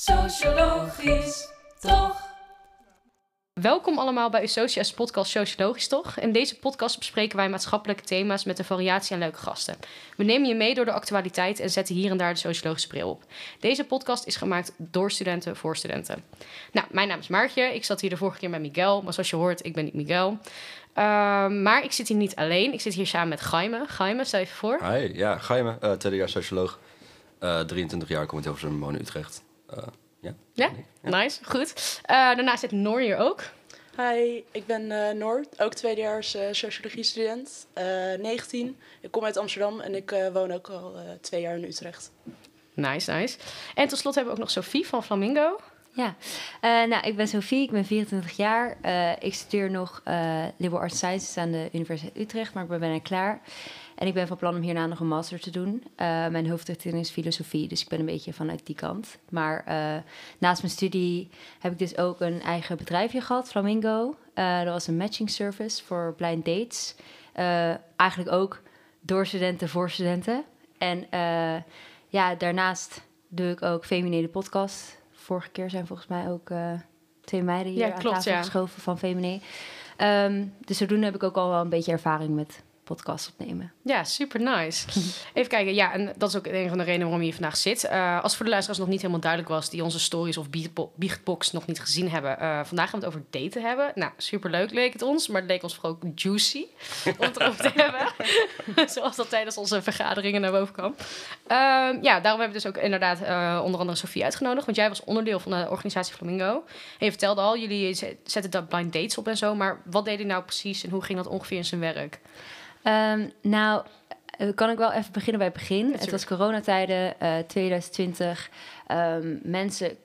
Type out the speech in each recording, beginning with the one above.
Sociologisch, toch? Welkom allemaal bij Socia's podcast Sociologisch Toch. In deze podcast bespreken wij maatschappelijke thema's met een variatie aan leuke gasten. We nemen je mee door de actualiteit en zetten hier en daar de sociologische bril op. Deze podcast is gemaakt door studenten voor studenten. Nou, mijn naam is Maartje. Ik zat hier de vorige keer met Miguel, maar zoals je hoort, ik ben niet Miguel. Ehm, maar ik zit hier niet alleen. Ik zit hier samen met Jaime. Jaime, stel even voor. Hi, ja, Jaime, uh, tweede jaar socioloog. Uh, 23 jaar, kom uit Hilversum, woon in Utrecht. Uh, ja, Ja, nice, goed. Eh, daarnaast zit Noor hier ook. Hi, ik ben eh Noor, ook tweedejaars eh sociologie-student, eh 19. Ik kom uit Amsterdam en ik eh, woon ook al eh, twee jaar in Utrecht. Nice, nice. En tot slot hebben we ook nog Sophie van Flamingo. Ja, Eh, nou, ik ben Sophie, ik ben 24 jaar. Eh, ik studeer nog eh Liberal Arts Sciences aan de Universiteit Utrecht, maar ik ben bijna klaar. En ik ben van plan om hierna nog een master te doen. Eh, mijn hoofdrichting is filosofie, dus ik ben een beetje vanuit die kant. Maar eh, naast mijn studie heb ik dus ook een eigen bedrijfje gehad, Flamingo. Eh, dat was een matching service voor blind dates. Eigenlijk ook door studenten voor studenten. En ja, daarnaast doe ik ook Feminine podcast. Vorige keer zijn volgens mij ook twee meiden hier Ja, aan tafel ja. geschoven van Feminine. Ehm, dus zodoende heb ik ook al wel een beetje ervaring met podcast opnemen. Ja, super nice. Even kijken, ja, en dat is ook een van de redenen waarom je hier vandaag zit. Eh, als voor de luisteraars nog niet helemaal duidelijk was, die onze stories of biechtbo- biechtbox nog niet gezien hebben. eh, vandaag gaan we het over daten hebben. Nou, super leuk leek het ons, maar het leek ons vooral ook juicy om het erover te hebben. Zoals dat tijdens onze vergaderingen naar boven kwam. Ehm, ja, daarom hebben we dus ook inderdaad eh, onder andere Sofie uitgenodigd. Want jij was onderdeel van de organisatie Flamingo. En je vertelde al, jullie zetten dat blind dates op en zo. Maar wat deed je nou precies en hoe ging dat ongeveer in zijn werk? Ehm, nou, eh, kan ik wel even beginnen bij het begin. het was coronatijden, eh 2020. Ehm, mensen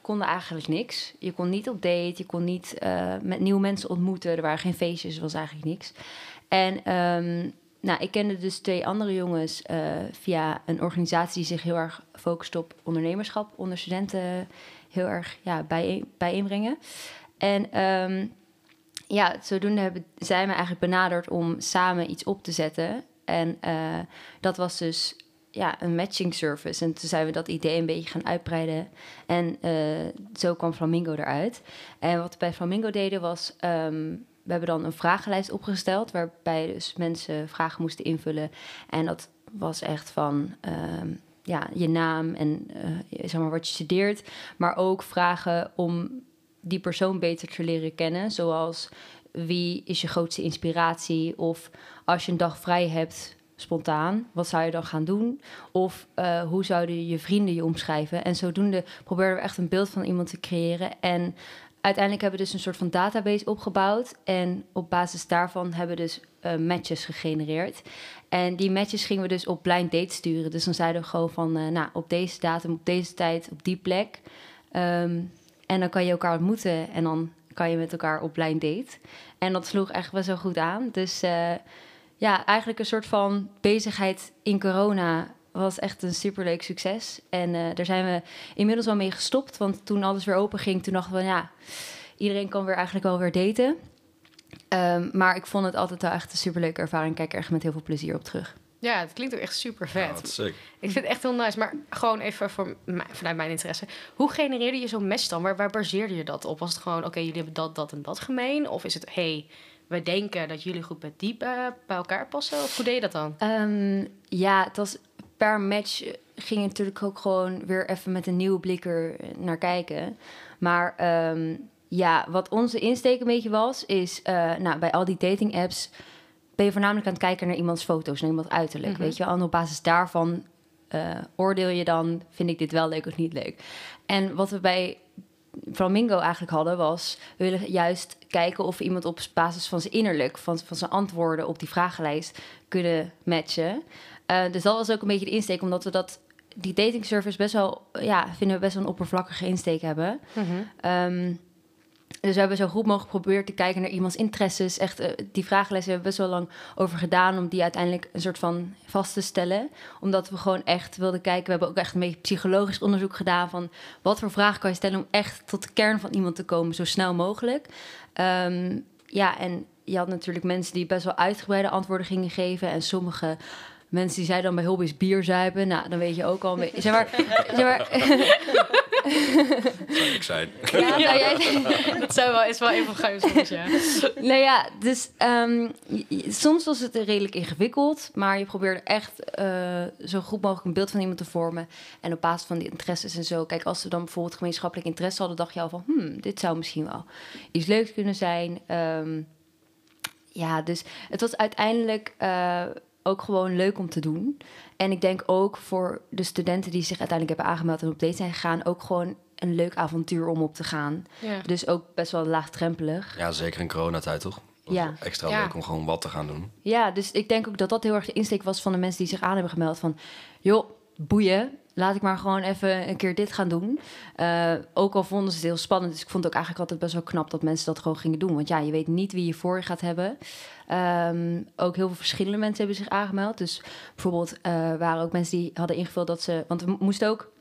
konden eigenlijk niks. Je kon niet op date, je kon niet eh, met nieuwe mensen ontmoeten. Er waren geen feestjes, er was eigenlijk niks. En ehm, nou, ik kende dus twee andere jongens via een organisatie die zich heel erg focust op ondernemerschap onder studenten heel erg ja, bijeen, bijeenbrengen. En ja, zodoende hebben zij me eigenlijk benaderd om samen iets op te zetten. En eh, dat was dus ja, een matching service. En toen zijn we dat idee een beetje gaan uitbreiden. En eh, zo kwam Flamingo eruit. En wat we bij Flamingo deden was... ehm, we hebben dan een vragenlijst opgesteld... waarbij dus mensen vragen moesten invullen. En dat was echt van... ehm, ja, je naam en eh, zeg maar wat je studeert. Maar ook vragen om die persoon beter te leren kennen. Zoals wie is je grootste inspiratie? Of als je een dag vrij hebt, spontaan, wat zou je dan gaan doen? Of eh, hoe zouden je vrienden je omschrijven? En zodoende probeerden we echt een beeld van iemand te creëren. En uiteindelijk hebben we dus een soort van database opgebouwd. En op basis daarvan hebben we dus eh, matches gegenereerd. En die matches gingen we dus op blind date sturen. Dus dan zeiden we gewoon van, eh, nou, op deze datum, op deze tijd, op die plek. Ehm, en dan kan je elkaar ontmoeten en dan kan je met elkaar op blind date. En dat sloeg echt wel zo goed aan. Dus eh, ja, eigenlijk een soort van bezigheid in corona was echt een superleuk succes. En eh, daar zijn we inmiddels wel mee gestopt. Want toen alles weer open ging, toen dachten we ja, iedereen kan weer eigenlijk wel weer daten. Ehm, maar ik vond het altijd wel echt een superleuke ervaring. Kijk er echt met heel veel plezier op terug. Ja, het klinkt ook echt super vet. Ja, wat sick. Ik vind het echt heel nice, maar gewoon even voor mij- vanuit mijn interesse. Hoe genereerde je zo'n match dan? Waar, waar baseerde je dat op? Was het gewoon, oké, jullie hebben dat, dat en dat gemeen? Of is het, hey, wij denken dat jullie goed met die bij elkaar passen? Of hoe deed je dat dan? Ehm, ja, het was per match ging je natuurlijk ook gewoon weer even met een nieuwe blik er naar kijken. Maar ehm, ja, wat onze insteek een beetje was, is eh, nou, bij al die dating apps ben je voornamelijk aan het kijken naar iemands foto's, naar iemands uiterlijk. Mhm. Weet je en op basis daarvan eh, oordeel je dan, vind ik dit wel leuk of niet leuk. En wat we bij Flamingo eigenlijk hadden, was we willen juist kijken of we iemand op basis van zijn innerlijk, van, van zijn antwoorden op die vragenlijst kunnen matchen. Eh, dus dat was ook een beetje de insteek, omdat we dat die dating service best wel, ja, vinden we best wel een oppervlakkige insteek hebben. Ehm, dus we hebben zo goed mogelijk geprobeerd te kijken naar iemands interesses. Echt, eh, die vragenlijst hebben we best wel lang over gedaan om die uiteindelijk een soort van vast te stellen. Omdat we gewoon echt wilden kijken. We hebben ook echt een beetje psychologisch onderzoek gedaan van wat voor vragen kan je stellen om echt tot de kern van iemand te komen, zo snel mogelijk. Ehm, ja, en je had natuurlijk mensen die best wel uitgebreide antwoorden gingen geven en sommige mensen die zeiden dan bij hobby's bier zuipen. Nou, dan weet je ook al een beetje... Zeg maar, zeg maar, Zou ik zijn. ja, nou, jij, zou wel, is wel even van soms, ja. nou ja, dus ehm, soms was het redelijk ingewikkeld, maar je probeerde echt eh, zo goed mogelijk een beeld van iemand te vormen. En op basis van die interesses en zo. Kijk, als ze dan bijvoorbeeld gemeenschappelijk interesse hadden, dacht je al van, hmm, dit zou misschien wel iets leuks kunnen zijn. Ehm, ja, dus het was uiteindelijk eh, ook gewoon leuk om te doen. En ik denk ook voor de studenten die zich uiteindelijk hebben aangemeld en op date zijn gegaan, ook gewoon een leuk avontuur om op te gaan. ja. Dus ook best wel laagdrempelig. Ja, zeker in coronatijd toch? Ja. Extra Ja. leuk om gewoon wat te gaan doen. Ja, dus ik denk ook dat dat heel erg de insteek was van de mensen die zich aan hebben gemeld. Van, joh, boeien, laat ik maar gewoon even een keer dit gaan doen. Eh, ook al vonden ze het heel spannend. Dus ik vond het ook eigenlijk altijd best wel knap dat mensen dat gewoon gingen doen. Want ja, je weet niet wie je voor gaat hebben. Ehm, ook heel veel verschillende mensen hebben zich aangemeld. Dus bijvoorbeeld eh, waren ook mensen die hadden ingevuld dat ze... Want we moesten ook...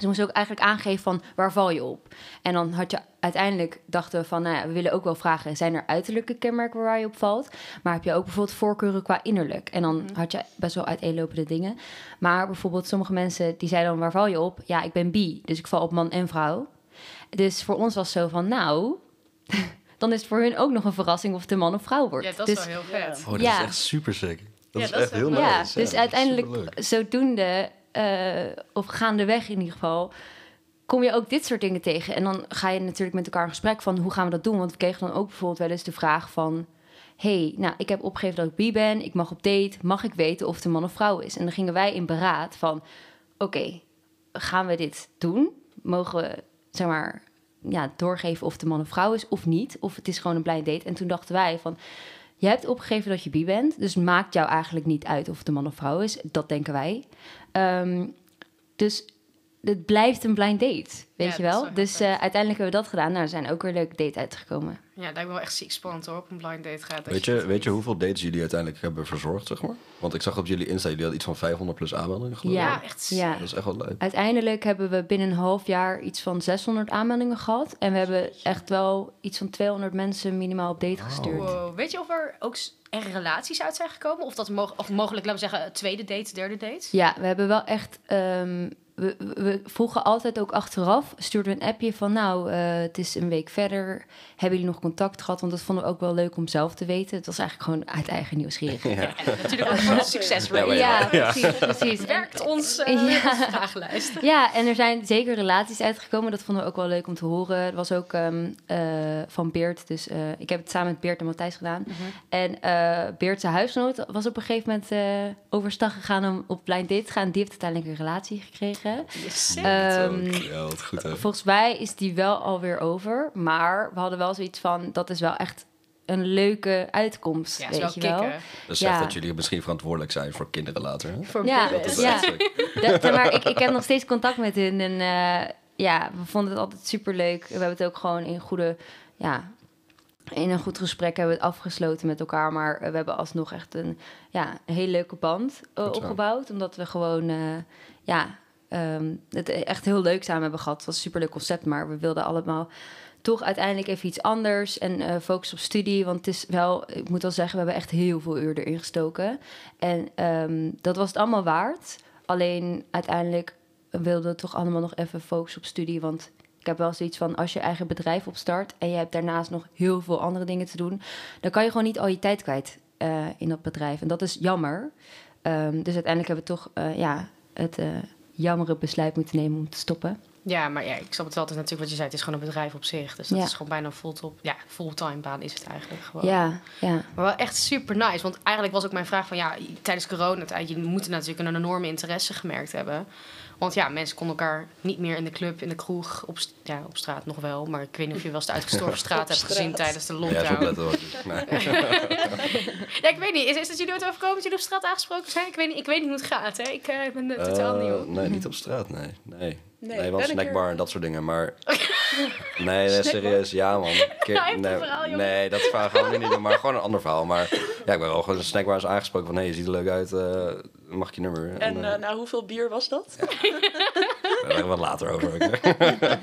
Ze moesten ook eigenlijk aangeven van waar val je op. En dan had je uiteindelijk dachten we van, nou ja, we willen ook wel vragen: zijn er uiterlijke kenmerken waar je op valt? Maar heb je ook bijvoorbeeld voorkeuren qua innerlijk? En dan had je best wel uiteenlopende dingen. Maar bijvoorbeeld sommige mensen die zeiden dan waar val je op? Ja, ik ben bi, dus ik val op man en vrouw. Dus voor ons was het zo van, nou, dan is het voor hun ook nog een verrassing of het een man of vrouw wordt. ja, dat is dus, wel heel vet. Oh, dat Ja. is echt super sick. Dat Ja, is dat is echt heel ja, nice. dus uiteindelijk, superleuk. zodoende, of gaandeweg in ieder geval, kom je ook dit soort dingen tegen. En dan ga je natuurlijk met elkaar in gesprek van hoe gaan we dat doen? Want we kregen dan ook bijvoorbeeld wel eens de vraag van... hey, nou, ik heb opgegeven dat ik bi ben, ik mag op date, mag ik weten of het een man of vrouw is? En dan gingen wij in beraad van, oké, gaan we dit doen? Mogen we, zeg maar, ja, doorgeven of een man of vrouw is of niet? Of het is gewoon een blind date? En toen dachten wij van, je hebt opgegeven dat je bi bent, dus maakt jou eigenlijk niet uit of het een man of vrouw is. Dat denken wij. Ehm, dus het blijft een blind date, weet Ja, je wel? Dus eh, uiteindelijk hebben we dat gedaan. Nou, er zijn ook weer leuke date uitgekomen. Ja, dat lijkt me wel echt ziek spannend hoor, op een blind date gaat. Weet je, weet je hoeveel dates jullie uiteindelijk hebben verzorgd, zeg maar? Want ik zag op jullie Insta, jullie hadden iets van 500 plus aanmeldingen geloof ik. Ja. Echt. Ja. Dat is echt wel leuk. Uiteindelijk hebben we binnen een half jaar iets van 600 aanmeldingen gehad. En we hebben echt wel iets van 200 mensen minimaal op date gestuurd. Wow. Weet je of er ook er relaties uit zijn gekomen? Of dat of mogelijk, laten we zeggen, tweede date, derde date? Ja, we hebben wel echt. ehm, we, we- vroegen altijd ook achteraf, stuurden we een appje van nou, eh, het is een week verder. Hebben jullie nog contact gehad? Want dat vonden we ook wel leuk om zelf te weten. Het was eigenlijk gewoon uit eigen nieuwsgierigheid. Ja, en natuurlijk ook voor een succesrate. Ja, Ja, precies, precies. En- Werkt ons eh Ja. vragenlijst. Ja, en er zijn zeker relaties uitgekomen. Dat vonden we ook wel leuk om te horen. Er was ook ehm, eh, van Beert. Dus eh, ik heb het samen met Beert en Matthijs gedaan. En eh Beert zijn huisgenoot was op een gegeven moment eh overstag gegaan om op blind date te gaan. Die heeft uiteindelijk een relatie gekregen. Yes. Ehm, ja, wat goed hè. volgens mij is die wel alweer over. Maar we hadden wel zoiets van, dat is wel echt een leuke uitkomst, ja, wel weet je wel. Dat zegt ja. dat jullie misschien verantwoordelijk zijn voor kinderen later. Hè? Voor Ja. Dat is ja. Dat, maar ik, ik heb nog steeds contact met hun. En eh, ja, we vonden het altijd super leuk. We hebben het ook gewoon in goede. Ja, in een goed gesprek hebben we het afgesloten met elkaar. Maar we hebben alsnog echt een, ja, een hele leuke band eh, opgebouwd. Omdat we gewoon. eh, ja, ehm, het echt heel leuk samen hebben gehad. Het was een superleuk concept. Maar we wilden allemaal toch uiteindelijk even iets anders en eh focus op studie. Want het is wel, ik moet wel zeggen, we hebben echt heel veel uur erin gestoken. En ehm, dat was het allemaal waard. Alleen uiteindelijk wilden we toch allemaal nog even focussen op studie. Want ik heb wel zoiets van, als je eigen bedrijf opstart... en je hebt daarnaast nog heel veel andere dingen te doen... dan kan je gewoon niet al je tijd kwijt eh, in dat bedrijf. En dat is jammer. Ehm, dus uiteindelijk hebben we toch eh, ja, het jammere besluit moeten nemen om te stoppen. Ja, maar ja, ik snap het wel. Het is natuurlijk wat je zei, het is gewoon een bedrijf op zich. Dus dat Ja. is gewoon bijna een fulltop, ja, fulltime baan is het eigenlijk gewoon. Ja, ja. Maar wel echt super nice. Want eigenlijk was ook mijn vraag van ja, tijdens coronatijd, jullie moeten natuurlijk een enorme interesse gemerkt hebben. Want ja, mensen konden elkaar niet meer in de club, in de kroeg, op, st- ja, op straat nog wel. Maar ik weet niet of je wel eens de uitgestorven straat hebt straat. gezien tijdens de Ja, zo lockdown. letten hoor. Nee. Ja, ik weet niet. Is, is het jullie ooit overkomen dat jullie op straat aangesproken zijn? Ik weet niet, ik weet niet hoe het gaat. Hè? Ik eh, ben totaal Eh, nieuw. Nee, niet op straat, nee. Nee, nee, ik wel snackbar en dat soort dingen, maar... nee, nee, serieus, ja man. Keer- nee, verhaal, nee, dat verhaal gaan we niet doen, maar gewoon een ander verhaal. Maar ja, ik ben wel gewoon een snackbar eens aangesproken van... hé, je ziet er leuk uit, eh, mag ik je nummer? En eh, eh nou, hoeveel bier was dat? daar hebben we wat later over. Ja,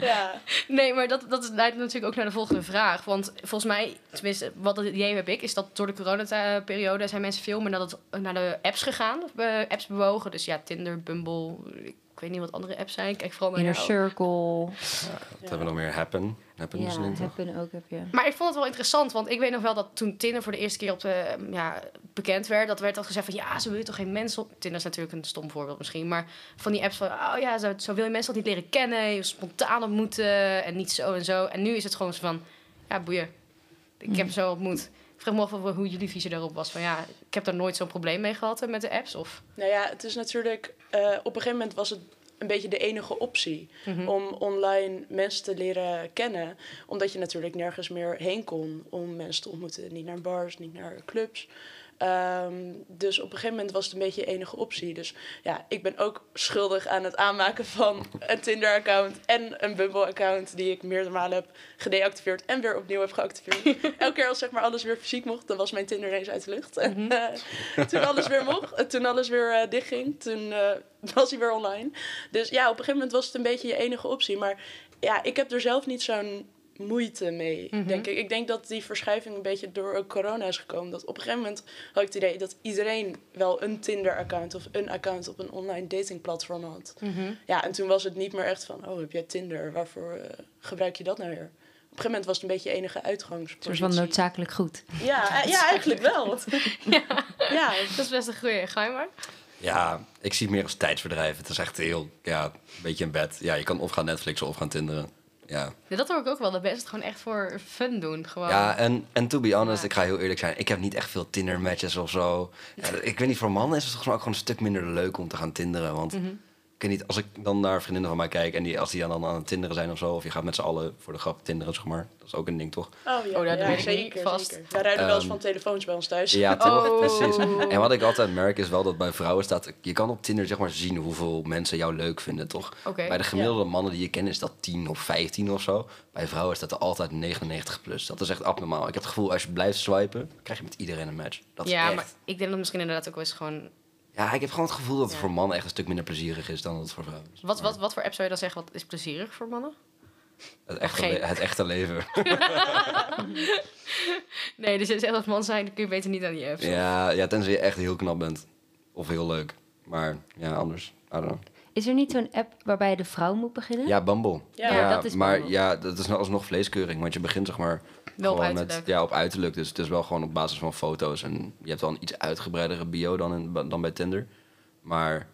Ja, Nee, maar dat, dat leidt natuurlijk ook naar de volgende vraag. Want volgens mij, tenminste, wat het idee heb ik, is dat door de coronaperiode zijn mensen veel meer naar, dat, naar de apps gegaan. Of eh, apps bewogen. Dus ja, Tinder, Bumble, ik weet niet wat andere apps zijn. Kijk vooral naar Inner jou. Circle. Wat hebben we nog meer? Happen. Happen is Ja, niet, toch? Happen ook heb je. Maar ik vond het wel interessant, want ik weet nog wel dat toen Tinder voor de eerste keer op de, ja, bekend werd, dat werd al gezegd van ja, zo wil je toch geen mensen op. Tinder is natuurlijk een stom voorbeeld misschien, maar van die apps van oh ja, zo, zo wil je mensen al niet leren kennen, je spontaan ontmoeten en niet zo en zo. En nu is het gewoon zo van ja, boeien. Ik heb zo ontmoet. Ik vraag me af hoe jullie visie daarop was. Van ja, ik heb daar nooit zo'n probleem mee gehad eh, met de apps. Of, nou ja, het is natuurlijk... eh, op een gegeven moment was het een beetje de enige optie om online mensen te leren kennen. Omdat je natuurlijk nergens meer heen kon om mensen te ontmoeten. Niet naar bars, niet naar clubs. Ehm, dus op een gegeven moment was het een beetje de enige optie. Dus ja, ik ben ook schuldig aan het aanmaken van een Tinder-account en een Bumble-account die ik meerdere malen heb gedeactiveerd en weer opnieuw heb geactiveerd. Elke keer als zeg maar alles weer fysiek mocht, dan was mijn Tinder ineens uit de lucht. En eh, toen alles weer mocht, eh, toen alles weer eh, dichtging, toen was hij weer online. Dus ja, op een gegeven moment was het een beetje je enige optie. Maar ja, ik heb er zelf niet zo'n moeite mee, denk ik. Ik denk dat die verschuiving een beetje door corona is gekomen. Dat op een gegeven moment had ik het idee dat iedereen wel een Tinder-account of een account op een online datingplatform had. Ja, en toen was het niet meer echt van, oh, heb jij Tinder? Waarvoor eh, gebruik je dat nou weer? Op een gegeven moment was het een beetje je enige Een uitgangspositie. soort van noodzakelijk goed. Ja, eh, ja, eigenlijk wel. ja. dat is best een goeie. Ga je maar. Ja, ik zie het meer als tijdsverdrijf. Het is echt heel, ja, een beetje in bed. Ja, je kan of gaan Netflixen of gaan tinderen. Ja, Ja, dat hoor ik ook wel. Dat mensen het gewoon echt voor fun doen. Gewoon. ja en, en to be honest, Ja. ik ga heel eerlijk zijn. Ik heb niet echt veel Tinder-matches of zo. Ja, ik weet niet, voor mannen is het mij ook gewoon een stuk minder leuk om te gaan tinderen. Want ik weet niet, als ik dan naar vriendinnen van mij kijk... en die, als die dan aan het tinderen zijn of zo... of je gaat met z'n allen voor de grap tinderen, zeg maar. Dat is ook een ding, toch? Oh ja, Oh, dat ja, zeker, vast. zeker. Wij rijden wel eens Ehm, van telefoons bij ons thuis. Ja, toch? Oh. Precies. En wat ik altijd merk is wel dat bij vrouwen staat... Je kan op Tinder zeg maar zien hoeveel mensen jou leuk vinden, toch? Bij de gemiddelde mannen die je kent is dat 10 of 15 of zo. Bij vrouwen staat er altijd 99 plus. Dat is echt abnormaal. Ik heb het gevoel, als je blijft swipen, krijg je met iedereen een match. Dat is ja, echt... maar ik denk dat misschien inderdaad ook wel eens gewoon... Ja, ik heb gewoon het gevoel dat het Ja. voor mannen echt een stuk minder plezierig is dan dat het voor vrouwen is. Wat, wat, wat voor app zou je dan zeggen? Wat is plezierig voor mannen? Het echte, le- het echte leven. Nee, dus zegt als man zijn, dan kun je beter niet aan die apps. ja, ja, tenzij je echt heel knap bent. Of heel leuk. Maar ja, anders. I don't know. Is er niet zo'n app waarbij je de vrouw moet beginnen? Ja, Bumble. Ja, Ja, dat is maar Bumble. ja, dat is nou alsnog vleeskeuring. Want je begint zeg maar Wel op uiterlijk. met ja, op uiterlijk. Dus het is wel gewoon op basis van foto's. En je hebt wel een iets uitgebreidere bio dan, in, dan bij Tinder. Maar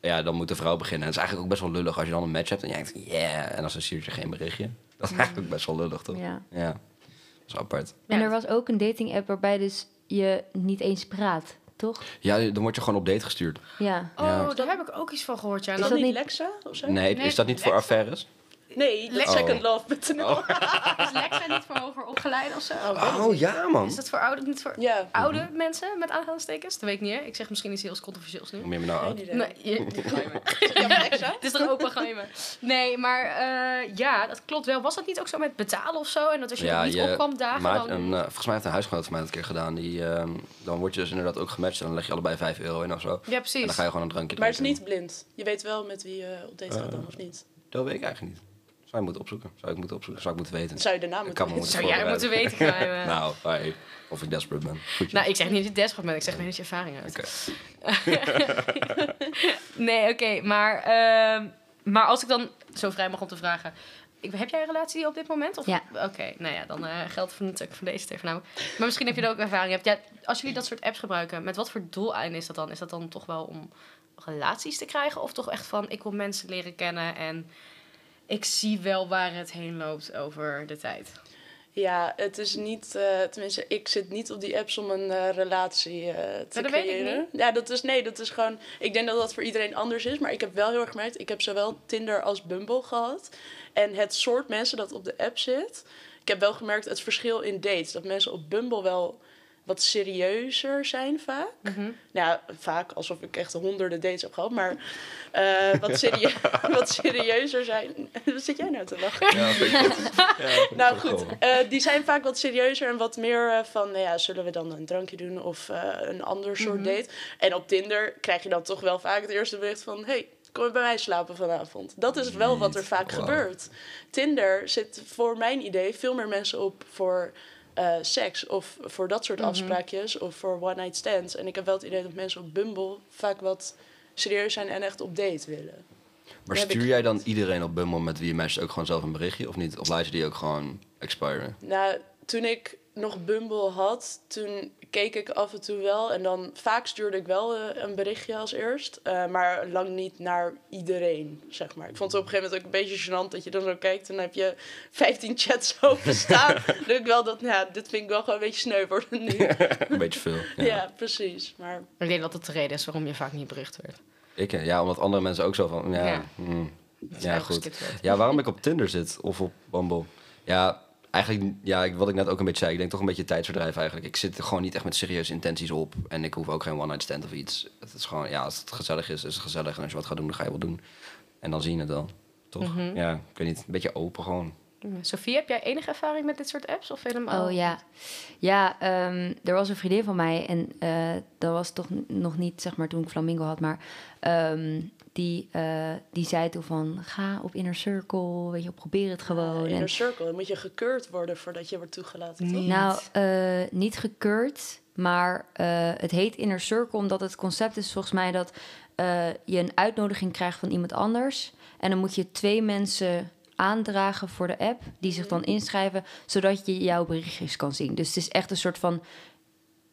ja, dan moet de vrouw beginnen. En het is eigenlijk ook best wel lullig als je dan een match hebt en je denkt, yeah, en dan stuurt je geen berichtje. Dat is eigenlijk best wel lullig, toch? Ja. Ja, dat is apart. En er was ook een dating app waarbij dus je niet eens praat, toch? Ja, dan word je gewoon op date gestuurd. Ja. Oh, Ja. daar heb ik ook iets van gehoord. Ja. Is dat, niet Lexa of zo? Nee, Nee, is dat niet voor affaires? Nee, Lexa. secondlove.nl. Is Lexa niet voor hoger opgeleid of zo? Oh ja, man. Is dat voor oude, niet voor Ja, oude mensen met aanhalingstekens? Dat weet ik niet, hè? Ik zeg misschien iets heel controversieels nu. Hoe meer me nou oud? Nee, je, Ja, Lexa? het is toch open geheimen? Nee, maar eh, ja, dat klopt wel. Was dat niet ook zo met betalen of zo? En dat als je er niet opkwam dagen, maat- dan... een, eh, volgens mij heeft een huisgenoot van mij dat een keer gedaan. Die, ehm, dan word je dus inderdaad ook gematcht en dan leg je allebei 5 euro in of zo. Ja, En precies. dan ga je gewoon een drankje Maar het is drinken. niet blind. Je weet wel met wie je op date gaat dan, Eh. of niet? Dat weet ik eigenlijk niet. Zou je moeten opzoeken. Zou ik moeten opzoeken. Zou ik moeten weten. Zou je de naam Ik moeten weten? moeten Zou jij moeten weten, nou, Nou, hey, of ik desperate ben. Goed. ik zeg niet dat je desperate bent. Ik zeg meer dat je ervaring hebt. Oké. Nee, oké. maar, ehm, maar als ik dan zo vrij mag om te vragen... Ik, heb jij een relatie op dit moment? Of? Ja. Oké, nou ja, dan eh, geldt voor, natuurlijk voor deze voornamelijk. Maar misschien heb je er ook ervaring. Hebt. Ja, als jullie dat soort apps gebruiken, met wat voor doeleinden is dat dan? Is dat dan toch wel om relaties te krijgen? Of toch echt van, ik wil mensen leren kennen en ik zie wel waar het heen loopt over de tijd? Ja, het is niet, eh, tenminste, ik zit niet op die apps om een eh, relatie eh, te dat weet ik creëren. Ja, dat is, nee, dat is gewoon, ik denk dat dat voor iedereen anders is, maar ik heb wel heel erg gemerkt, ik heb zowel Tinder als Bumble gehad. En het soort mensen dat op de app zit, ik heb wel gemerkt het verschil in dates. Dat mensen op Bumble wel wat serieuzer zijn vaak. Mhm. Nou, vaak alsof ik echt honderden dates heb gehad, maar eh, wat, serie wat serieuzer zijn. Wat zit jij nou te lachen? Ja. Ja, Nou goed, eh, die zijn vaak wat serieuzer en wat meer eh, van, nou ja, zullen we dan een drankje doen of eh, een ander soort Mhm. date. En op Tinder krijg je dan toch wel vaak het eerste bericht van, hey, kom je bij mij slapen vanavond. Dat is wel wat er vaak gebeurt. Tinder zit voor mijn idee veel meer mensen op voor eh, seks of voor dat soort afspraakjes of voor one night stands. En ik heb wel het idee dat mensen op Bumble vaak wat serieus zijn en echt op date willen. Maar stuur jij dan iedereen op Bumble met wie je matcht ook gewoon zelf een berichtje? Of niet? Of laat je die ook gewoon expiren? Nou, toen ik nog Bumble had, toen keek ik af en toe wel. En dan vaak stuurde ik wel eh, een berichtje als eerst. eh, maar lang niet naar iedereen, zeg maar. Ik vond het op een gegeven moment ook een beetje gênant dat je dan zo kijkt. En dan heb je 15 chats openstaan. dan denk ik wel dat, nou ja, dit vind ik wel gewoon een beetje sneu worden nu. Een beetje veel. ja. Ja. precies. Maar Ik denk dat dat de reden is waarom je vaak niet bericht werd. Ik, eh, ja, omdat andere mensen ook zo van... Ja, Ja. hmm, ja goed. Ja, waarom ik op Tinder zit of op Bumble? Ja, eigenlijk, ja, ik- wat ik net ook een beetje zei, ik denk toch een beetje tijdsverdrijf eigenlijk. Ik zit er gewoon niet echt met serieuze intenties op. En ik hoef ook geen one-night stand of iets. Het is gewoon, ja, als het gezellig is, is het gezellig. En als je wat gaat doen, dan ga je wat doen. En dan zie je het wel. Toch? Mhm. Ja, ik weet niet, een beetje open gewoon. Sofie, heb jij enige ervaring met dit soort apps? Of helemaal? Oh ja. Ja, ehm, er was een vriendin van mij en eh, dat was toch nog niet, zeg maar, toen ik Flamingo had, maar ehm, die, eh, die zei toen van, ga op Inner Circle, weet je, probeer het gewoon. in En- een circle dan moet je gekeurd worden voordat je wordt toegelaten. toch? Niet. Nou, eh, niet gekeurd, maar eh, het heet Inner Circle omdat het concept is volgens mij dat eh, je een uitnodiging krijgt van iemand anders. En dan moet je twee mensen aandragen voor de app, die zich dan inschrijven, zodat je jouw berichtjes kan zien. Dus het is echt een soort van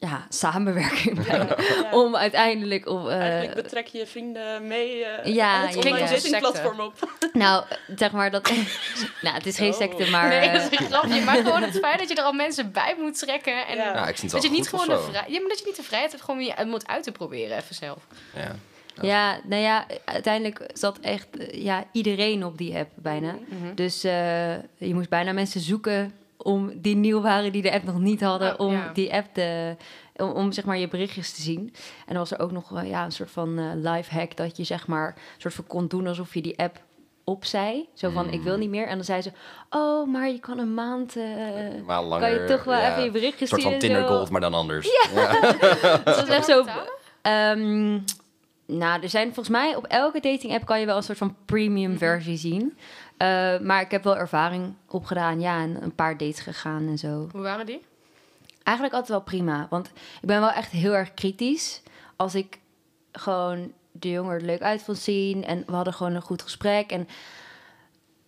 ja, samenwerking Ja. om uiteindelijk... Om, eh, Eigenlijk betrek je vrienden mee eh Ja, het online datingplatform op. nou, zeg maar dat... nou, het is geen Oh. secte, maar... nee, eh, dat is een grapje. Maar gewoon het feit dat je er al mensen bij moet trekken. En Ja. Ja, ik vind het dat je niet gewoon de. Ja, maar dat je niet de vrijheid hebt gewoon je het moet uit te proberen even zelf. Ja. Ja, nou ja, uiteindelijk zat echt ja, iedereen op die app bijna. Mhm. Dus eh, je moest bijna mensen zoeken om die nieuw waren die de app nog niet hadden, Oh, om ja. die app te, om, om zeg maar je berichtjes te zien. En dan was er ook nog eh, ja, een soort van eh live hack dat je zeg maar een soort van kon doen alsof je die app opzei. Zo van ik Mm. wil niet meer. En dan zei ze, oh, maar je kan een maand. eh, Maar langer, kan je toch wel ja, even je Een berichtjes soort zien van en Tinder zo. Gold, maar dan anders. Dat was echt zo. Ehm, nou, er zijn volgens mij op elke dating app kan je wel een soort van premium Mhm. versie zien. Eh, maar ik heb wel ervaring opgedaan, ja, en een paar dates gegaan en zo. Hoe waren die? Eigenlijk altijd wel prima, want ik ben wel echt heel erg kritisch. Als ik gewoon de jongen er leuk uit vond zien en we hadden gewoon een goed gesprek en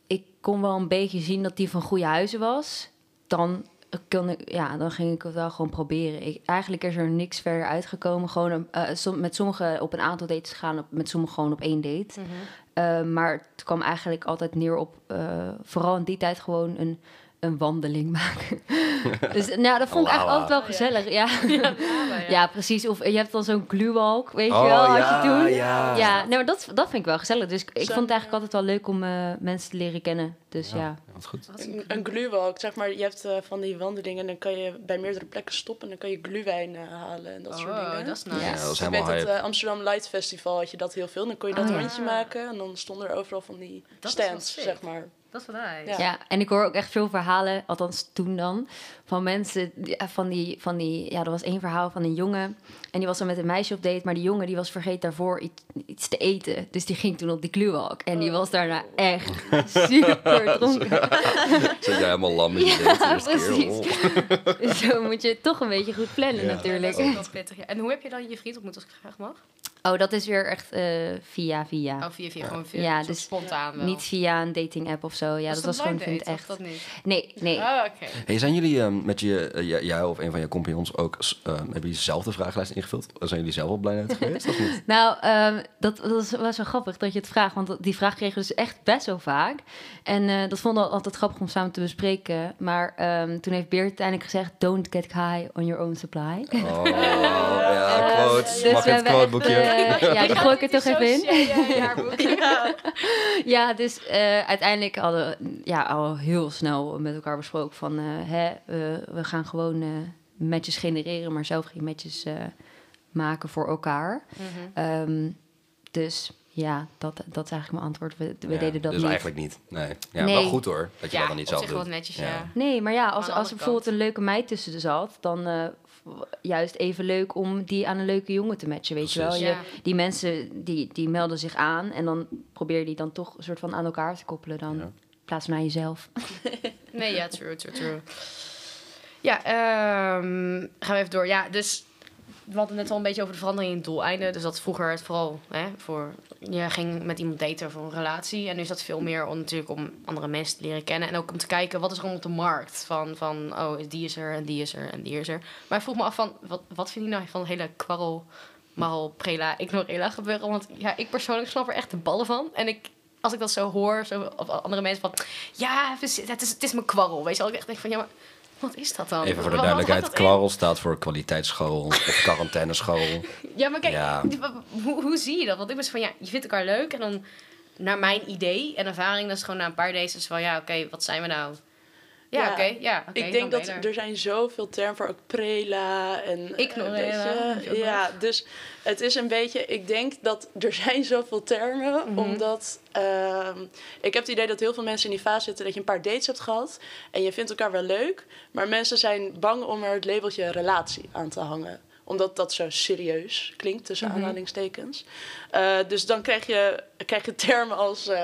ik kon wel een beetje zien dat die van goede huizen was, dan kon ik, ja, dan ging ik het wel gewoon proberen. Ik, eigenlijk is er niks verder uitgekomen. Gewoon een- eh, som- met sommigen op een aantal dates gegaan, op, met sommigen gewoon op één date. Eh, maar het kwam eigenlijk altijd neer op, eh, vooral in die tijd, gewoon een, een wandeling maken. dus nou, dat vond ik eigenlijk Lala. altijd wel gezellig. Ja, ja. precies. Of je hebt dan zo'n gluwalk, weet je Oh, wel, had ja, je toen. ja. Ja, nou, maar dat, dat vind ik wel gezellig. Dus ik, vond het eigenlijk altijd wel leuk om eh, mensen te leren kennen. Dus ja. Ja, wat goed. Een, een gluwalk, zeg maar, je hebt eh, van die wandelingen en dan kan je bij meerdere plekken stoppen en dan kan je gluwijn eh, halen en dat soort dingen. Oh, dat is nice. Ja, dat is ik helemaal weet dat hype. eh, Amsterdam Light Festival had je dat heel veel. Dan kon je dat Oh, ja. rondje maken en dan stonden er overal van die Dat stands, zeg maar. Dat is wel nice. Ja. Ja, en ik hoor ook echt veel verhalen, althans toen dan, van mensen eh, van die, van die, ja, er was één verhaal van een jongen en die was dan met een meisje op date, maar die jongen die was vergeten daarvoor iets, iets te eten, dus die ging toen op die kluwalk en die was daarna echt super dronken. Zit jij helemaal lam in je Ja, keer? precies. Oh. Dus zo moet je het toch een beetje goed plannen Ja. natuurlijk. Dat is ook wel pittig. ja. En hoe heb je dan je vriend ontmoet als ik graag mag? Oh, dat is weer echt eh, via via. Oh, via via gewoon via, Ja, dus spontaan wel. Niet via een dating app of zo. Ja, dat, was gewoon echt. of dat niet? Nee, nee. Oh, oké. Hey, zijn jullie ehm, met je, eh, jij of een van je compagnons ook, eh, hebben jullie zelf de vragenlijst ingevuld? Zijn jullie zelf op blij uit geweest of niet? Nou, ehm, dat, dat is wel zo grappig dat je het vraagt. Want die vraag kregen we dus echt best wel vaak. En eh, dat vonden we altijd grappig om samen te bespreken. Maar ehm, toen heeft Beert uiteindelijk gezegd... Don't get high on your own supply. Oh, ja, quotes. Dus Mag het quoteboekje? Eh, ja, die gooi ik er toch even in. Ja, Ja, dus eh, uiteindelijk hadden we ja, al heel snel met elkaar besproken van... eh, hè, eh, we gaan gewoon eh matches genereren, maar zelf geen matches eh, maken voor elkaar. Ehm, dus ja, dat, dat is eigenlijk mijn antwoord. We, we Ja, deden dat dus niet. eigenlijk niet. Nee. Ja, Nee. wel goed hoor, dat je ja dat dan niet zelf doet. netjes, Ja. ja. Nee, maar ja, als, als er bijvoorbeeld een leuke meid tussen de zat, dan eh, juist even leuk om die aan een leuke jongen te matchen, weet je wel. Precies. Je, Ja. Die mensen die, die melden zich aan en dan probeer je die dan toch een soort van aan elkaar te koppelen dan. Ja. In plaats van aan jezelf. Nee, ja, true, true, true. Ja, ehm, gaan we even door. Ja, dus we hadden net al een beetje over de verandering in doeleinden. Dus dat vroeger het vooral hè, voor... Je ging met iemand daten voor een relatie. En nu is dat veel meer om natuurlijk om andere mensen te leren kennen. En ook om te kijken, wat is er op de markt? Van, van oh, die is er en die is er en die is er. Maar ik vroeg me af van, wat, wat vind je nou van het hele kwarrel... Marl, prela, ignorela gebeuren. Want ja, ik persoonlijk snap er echt de ballen van. En ik, als ik dat zo hoor, zo, of andere mensen van... Ja, het is, het is, het is mijn kwarrel. Weet je wel, ik echt denk van, ja, maar wat is dat dan? Even voor de Wat- duidelijkheid, kwarrel staat voor kwaliteitsscharrel of quarantainescharrel. Ja, maar kijk, Ja. hoe, hoe zie je dat? Want ik zo van, ja, je vindt elkaar leuk. En dan, naar mijn idee en ervaring, dat is gewoon na een paar days is van, ja, oké, wat zijn we nou? Ja, oké, ja, ik denk dat er. zijn zoveel termen voor ook prela en eh, je je, ook ja, dus het is een beetje. Ik denk dat er zijn zoveel termen Mhm. omdat ehm, ik heb het idee dat heel veel mensen in die fase zitten dat je een paar dates hebt gehad en je vindt elkaar wel leuk, maar mensen zijn bang om er het labeltje relatie aan te hangen omdat dat zo serieus klinkt, tussen Mhm. aanhalingstekens. Eh, dus dan krijg je, krijg je termen als eh,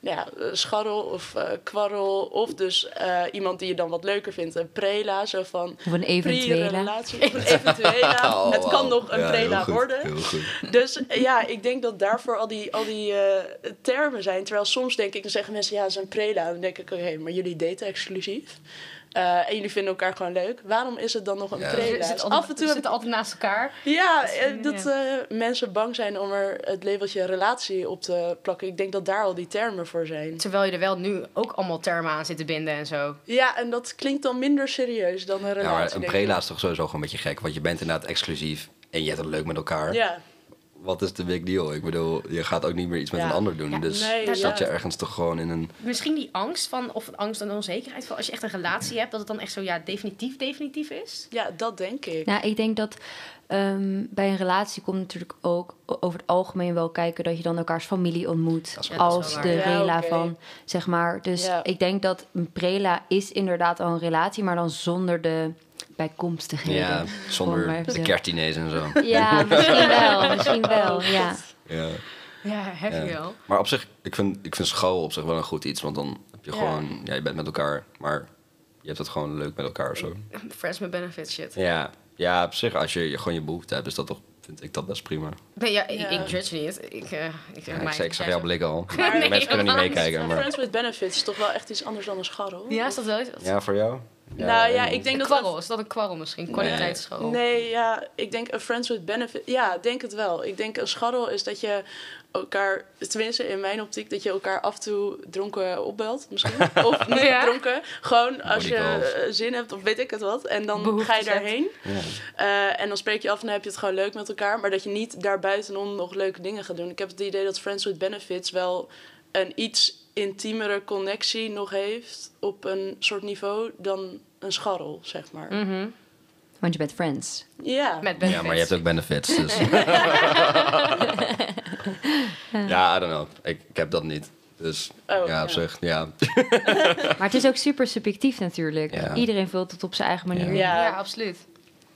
nou ja, eh, scharrel of eh, kwarrel. Of dus eh, iemand die je dan wat leuker vindt, een prela. Zo van Of een eventuele. Of een eventuele. Oh, het kan nog een Ja, prela heel goed, worden. Heel goed. Dus ja, ik denk dat daarvoor al die, al die eh, termen zijn. Terwijl soms denk ik, dan zeggen mensen, ja, het is een prela. Dan denk ik, oké, maar jullie daten exclusief. Eh, en jullie vinden elkaar gewoon leuk. Waarom is het dan nog een Ja. zitten af en altijd, toe zitten altijd naast elkaar. ja, eh, dat ja. eh, mensen bang zijn om er het labeltje relatie op te plakken. Ik denk dat daar al die termen voor zijn. Terwijl je er wel nu ook allemaal termen aan zit te binden en zo. Ja, en dat klinkt dan minder serieus dan een relatie. Ja, maar een prela is toch sowieso gewoon een beetje gek. Want je bent inderdaad exclusief en je hebt het leuk met elkaar. Ja, Wat is de big deal? Ik bedoel, je gaat ook niet meer iets met Ja. een ander doen. Ja, dus nee, zat ja. je ergens toch gewoon in een... Misschien die angst van, of angst en onzekerheid van als je echt een relatie hebt, dat het dan echt zo ja, definitief, definitief is. ja, dat denk ik. Nou, ik denk dat ehm, bij een relatie komt natuurlijk ook over het algemeen wel kijken dat je dan elkaars familie ontmoet. Ja, als de waar. Ja, rela van, zeg maar. Dus Ja. ik denk dat een prela is inderdaad al een relatie, maar dan zonder de bijkomstigheden. Ja, zonder de kertdiners en zo. Ja, misschien wel, misschien wel, ja. Ja. Ja, heb je Ja. wel. Maar op zich, ik vind, ik vind school op zich wel een goed iets. Want dan heb je Ja. gewoon... Ja, je bent met elkaar, maar je hebt het gewoon leuk met elkaar of zo. Friends with benefits shit. Ja, ja op zich, als je, je gewoon je behoefte hebt, is dat toch, vind ik dat best prima. Nee, ja, ik, Ja. ik judge niet. Ik, eh ik, Ja, ik, zeg- ik zag jouw blik al. Maar- Mensen kunnen niet meekijken, maar... Friends with benefits is toch wel echt iets anders dan een scharrel? Ja, is dat wel iets? Ja, voor jou? nou ja, ik denk Een dat... kwarrel, is dat een kwarrel misschien? Kwaliteitsschool. Nee, ja, ik denk een friends with benefit. Ja, ik denk het wel. Ik denk een scharrel is dat je elkaar, tenminste in mijn optiek, dat je elkaar af en toe dronken opbelt, misschien. Of niet Ja. dronken. Gewoon als je zin hebt of weet ik het wat. En dan ga je daarheen. Ja. Eh, en dan spreek je af en dan heb je het gewoon leuk met elkaar. Maar dat je niet daarbuitenom nog leuke dingen gaat doen. Ik heb het idee dat Friends with Benefits wel een iets intiemere connectie nog heeft op een soort niveau dan een scharrel, zeg maar. Mhm. Want je bent friends. Ja. Met Ja, benefits. maar je hebt ook benefits, dus... ja, I don't know. Ik, ik heb dat niet. Dus Oh, ja, op ja. zich, ja. Maar het is ook super subjectief natuurlijk. Ja. Iedereen vult het op zijn eigen manier. Ja. Ja. Ja, absoluut.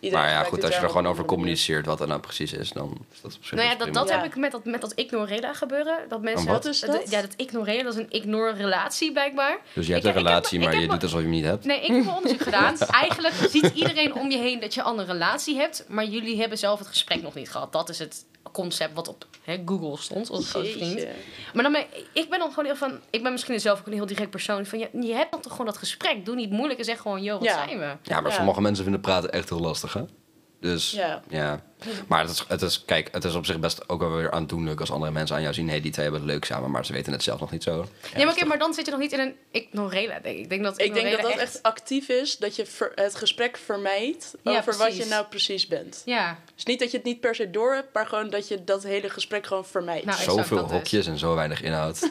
Iedereen Maar ja, goed, als je er gewoon over communiceert wat er nou precies is, dan is dat op zich Nou ja, dat, dat Ja. heb ik met dat, met dat ignoreren gebeuren. Dat mensen, wat? Wat is dat? Ja, dat ignoreren, dat is een ignore-relatie blijkbaar. Dus je hebt Ik- een heb- relatie, maar je doet alsof je hem niet hebt. Nee, ik heb een onderzoek gedaan. Eigenlijk ziet iedereen om je heen dat je al een relatie hebt, maar jullie hebben zelf het gesprek nog niet gehad. Dat is het concept wat op hè, Google stond, als grote vriend. Maar dan ben, ik ben dan gewoon heel van, ik ben misschien zelf ook een heel direct persoon. Van, je, je hebt dan toch gewoon dat gesprek. Doe niet moeilijk en zeg gewoon, joh, wat Ja. zijn we? Ja, maar Ja. sommige mensen vinden praten echt heel lastig, hè? Dus ja. Ja. Maar het is, het is, kijk, het is op zich best ook wel weer aandoenlijk als andere mensen aan jou zien. Hé, hey, die twee hebben het leuk samen, maar ze weten het zelf nog niet zo. Ja, maar, oké, maar dan zit je nog niet in een ignorela, denk ik. Ik denk dat, Ik denk dat dat echt actief is, dat je ver- het gesprek vermijdt Ja, over wat je nou precies bent. Ja, Dus niet dat je het niet per se door hebt, maar gewoon dat je dat hele gesprek gewoon vermijdt. Nou, Zoveel dus. hokjes en zo weinig inhoud.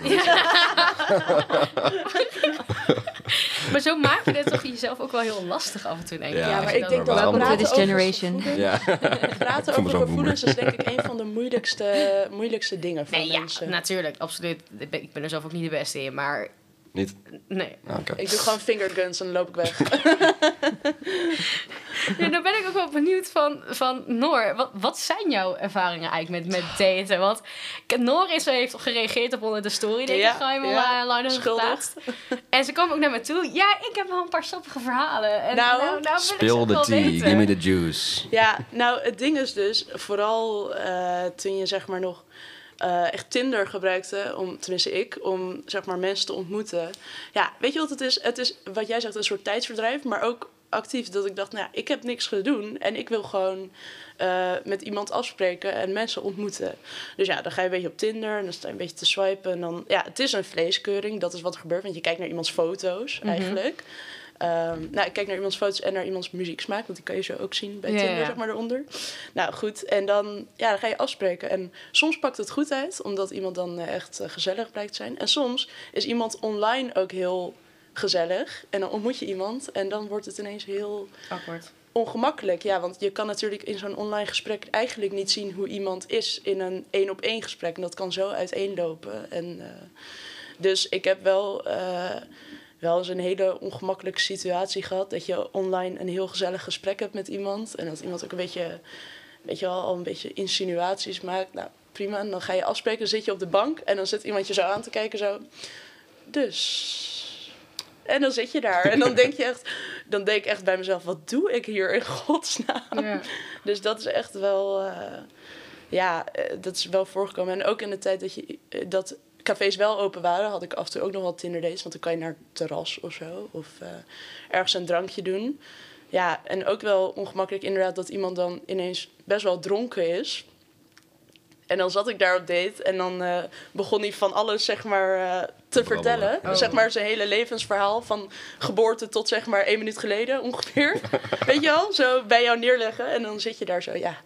maar zo maak je het toch jezelf ook wel heel lastig af en toe, denk ik. Ja, ja, maar ik denk dat Welcome praten this over generation. gevoelens- Ja. praten over gevoelens is denk ik een van de moeilijkste, moeilijkste dingen voor Nee, ja, mensen. natuurlijk, absoluut. Ik ben, ik ben er zelf ook niet de beste in, maar Niet? nee. Ah. Ik doe gewoon fingerguns en dan loop ik weg. Ja, dan ben ik ook wel benieuwd van, van Noor. Wat, wat zijn jouw ervaringen eigenlijk met, met daten? Want Noor is, heeft gereageerd op onder de story, denk Ja, ik. Ga je wel ja, geplaatst. En ze kwam ook naar me toe. Ja, ik heb wel een paar sappige verhalen. En Nou, nou, nou wil ik ze Spill the tea, weten. give me the juice. Ja, nou, het ding is dus, vooral eh, toen je zeg maar nog eh, echt Tinder gebruikte, om, tenminste ik, om zeg maar mensen te ontmoeten. Ja, weet je wat het is? Het is, wat jij zegt, een soort tijdsverdrijf, maar ook actief dat ik dacht, nou ja, ik heb niks te doen en ik wil gewoon eh, met iemand afspreken en mensen ontmoeten. Dus ja, dan ga je een beetje op Tinder en dan sta je een beetje te swipen en dan, ja, het is een vleeskeuring, dat is wat er gebeurt, want je kijkt naar iemands foto's eigenlijk. Ehm, nou, ik kijk naar iemands foto's en naar iemands muzieksmaak, want die kan je zo ook zien bij Tinder, ja. zeg maar, eronder. Nou, goed. En dan, ja, dan ga je afspreken. En soms pakt het goed uit, omdat iemand dan eh, echt eh, gezellig blijkt te zijn. En soms is iemand online ook heel gezellig. En dan ontmoet je iemand en dan wordt het ineens heel Awkward. ongemakkelijk. Ja, want je kan natuurlijk in zo'n online gesprek eigenlijk niet zien hoe iemand is in een één op één gesprek. En dat kan zo uiteenlopen. En, eh, dus ik heb wel, wel eens een hele ongemakkelijke situatie gehad. Dat je online een heel gezellig gesprek hebt met iemand. En dat iemand ook een beetje, weet je wel, al een beetje insinuaties maakt. Nou, prima. En dan ga je afspreken, dan zit je op de bank. En dan zit iemand je zo aan te kijken, zo. Dus... En dan zit je daar. En dan denk je echt, dan denk ik echt bij mezelf, wat doe ik hier in godsnaam? Ja. Dus dat is echt wel, eh, ja, eh, dat is wel voorgekomen. En ook in de tijd dat, je, eh, dat cafés wel open waren, had ik af en toe ook nog wel Tinder dates. Want dan kan je naar het terras of zo, of eh, ergens een drankje doen. Ja, en ook wel ongemakkelijk inderdaad dat iemand dan ineens best wel dronken is. En dan zat ik daar op date en dan eh, begon hij van alles zeg maar eh, te Brabbelen. vertellen. Oh. Zeg maar zijn hele levensverhaal van geboorte tot zeg maar één minuut geleden ongeveer. Weet je wel? Zo bij jou neerleggen en dan zit je daar zo, ja,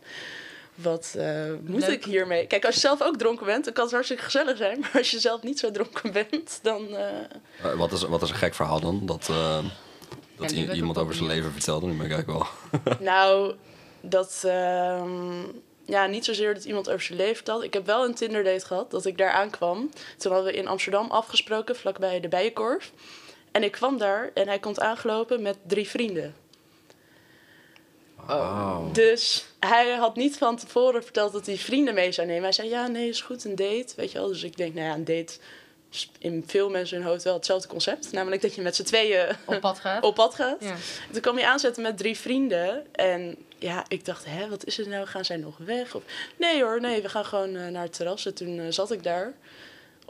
wat eh, moet Leuk. ik hiermee? Kijk, als je zelf ook dronken bent, dan kan het hartstikke gezellig zijn. Maar als je zelf niet zo dronken bent, dan... eh, Eh, wat, is, wat is een gek verhaal dan? Dat, dat iemand over zijn leven vertelde. Nu ben ik eigenlijk wel. Nou, dat. ehm, ja, niet zozeer dat iemand over zijn leven vertelt. Ik heb wel een Tinder date gehad dat ik daar aankwam. Toen hadden we in Amsterdam afgesproken, vlakbij de Bijenkorf. En ik kwam daar en hij komt aangelopen met drie vrienden. Wauw. Dus hij had niet van tevoren verteld dat hij vrienden mee zou nemen. Hij zei, ja, nee, is goed, een date, weet je wel. Dus ik denk, nou ja, een date is in veel mensen hun hoofd wel hetzelfde concept. Namelijk dat je met z'n tweeën Op pad gaat. op pad gaat. Ja. Toen kwam hij aanzetten met drie vrienden. En ja, ik dacht, hè, wat is het nou? Gaan zij nog weg? Of, nee hoor, nee, we gaan gewoon eh, naar het terras. En toen eh, zat ik daar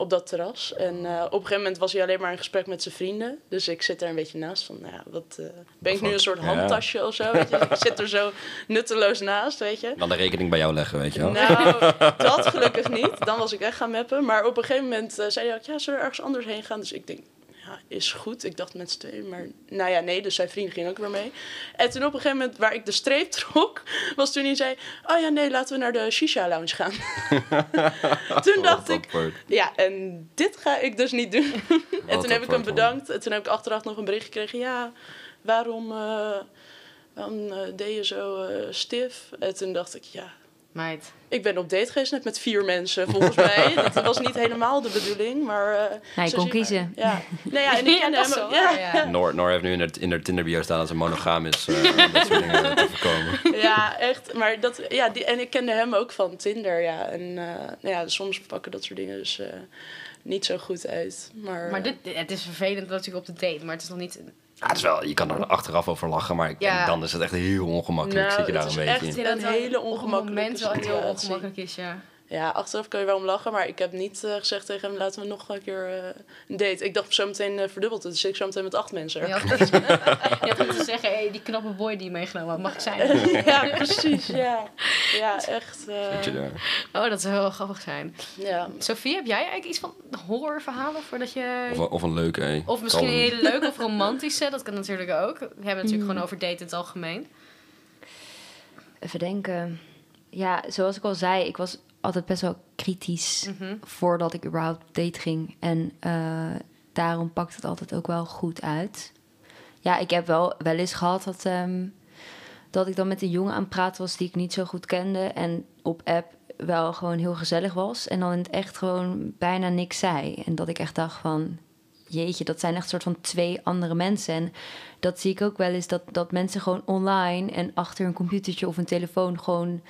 op dat terras. En eh, op een gegeven moment was hij alleen maar in gesprek met zijn vrienden. Dus ik zit daar een beetje naast van, nou ja, wat... eh, ben ik nu een soort Ja. handtasje of zo? Weet je? Ik zit er zo nutteloos naast, weet je. Dan de rekening bij jou leggen, weet je wel. Nou, dat gelukkig niet. Dan was ik echt gaan mappen. Maar op een gegeven moment eh, zei hij ook, ja, zullen we ergens anders heen gaan? Dus ik denk, ja, is goed. Ik dacht met z'n tweeën, maar nou ja, nee. Dus zijn vrienden gingen ook weer mee. En toen op een gegeven moment, waar ik de streep trok, was toen hij zei, oh ja, nee, laten we naar de Shisha Lounge gaan. toen dacht Wat ik, ja, en dit ga ik dus niet doen. en toen heb ik hem bedankt. En toen heb ik achteraf nog een bericht gekregen, ja, waarom... Waarom eh, deed je zo eh, stif? En toen dacht ik, ja, Meid. ik ben op date geweest net met vier mensen, volgens mij. Dat was niet helemaal de bedoeling, maar... eh, Hij kon kiezen. Ja. Nee, ja, en ik Ja, is hem ja, ja. Noor, Noor heeft nu in haar, in haar Tinder bio staan dat ze monogaam is. eh, om dat soort dingen te voorkomen. ja, echt. Maar dat, ja, die, en ik kende hem ook van Tinder, ja. En eh, nou ja, soms pakken dat soort dingen dus eh, niet zo goed uit. Maar, Maar dit, het is vervelend natuurlijk op de date, maar het is nog niet... Ja, het is wel, je kan er achteraf over lachen, maar ik Ja. denk dan is het echt heel ongemakkelijk. Nou, Zit je daar het een is beetje echt in. een hele ongemakkelijke moment wel heel ongemakkelijk is, ja. Ja, achteraf kan je wel om lachen, maar ik heb niet eh, gezegd tegen hem... laten we nog een keer eh, een date. Ik dacht zo meteen eh, verdubbeld het, dus ik zo meteen met acht mensen. Je had, je had moeten zeggen, hey, die knappe boy die je meegenomen had, mag ik zijn? ja, precies, ja. Ja, echt. eh. Oh, dat zou heel grappig zijn. ja. Sophie, heb jij eigenlijk iets van horrorverhalen voordat je... Of, een- of een leuke. eh, Of misschien een hele leuke of romantische, dat kan natuurlijk ook. We hebben natuurlijk Mm. gewoon over daten in het algemeen. Even denken. Ja, zoals ik al zei, ik was altijd best wel kritisch Mhm. voordat ik überhaupt op date ging. En eh, daarom pakt het altijd ook wel goed uit. Ja, ik heb wel wel eens gehad dat, ehm, dat ik dan met een jongen aan het praten was die ik niet zo goed kende. En op app wel gewoon heel gezellig was. En dan in het echt gewoon bijna niks zei. En dat ik echt dacht van, jeetje, dat zijn echt soort van twee andere mensen. En dat zie ik ook wel eens, dat, dat mensen gewoon online en achter een computertje of een telefoon gewoon,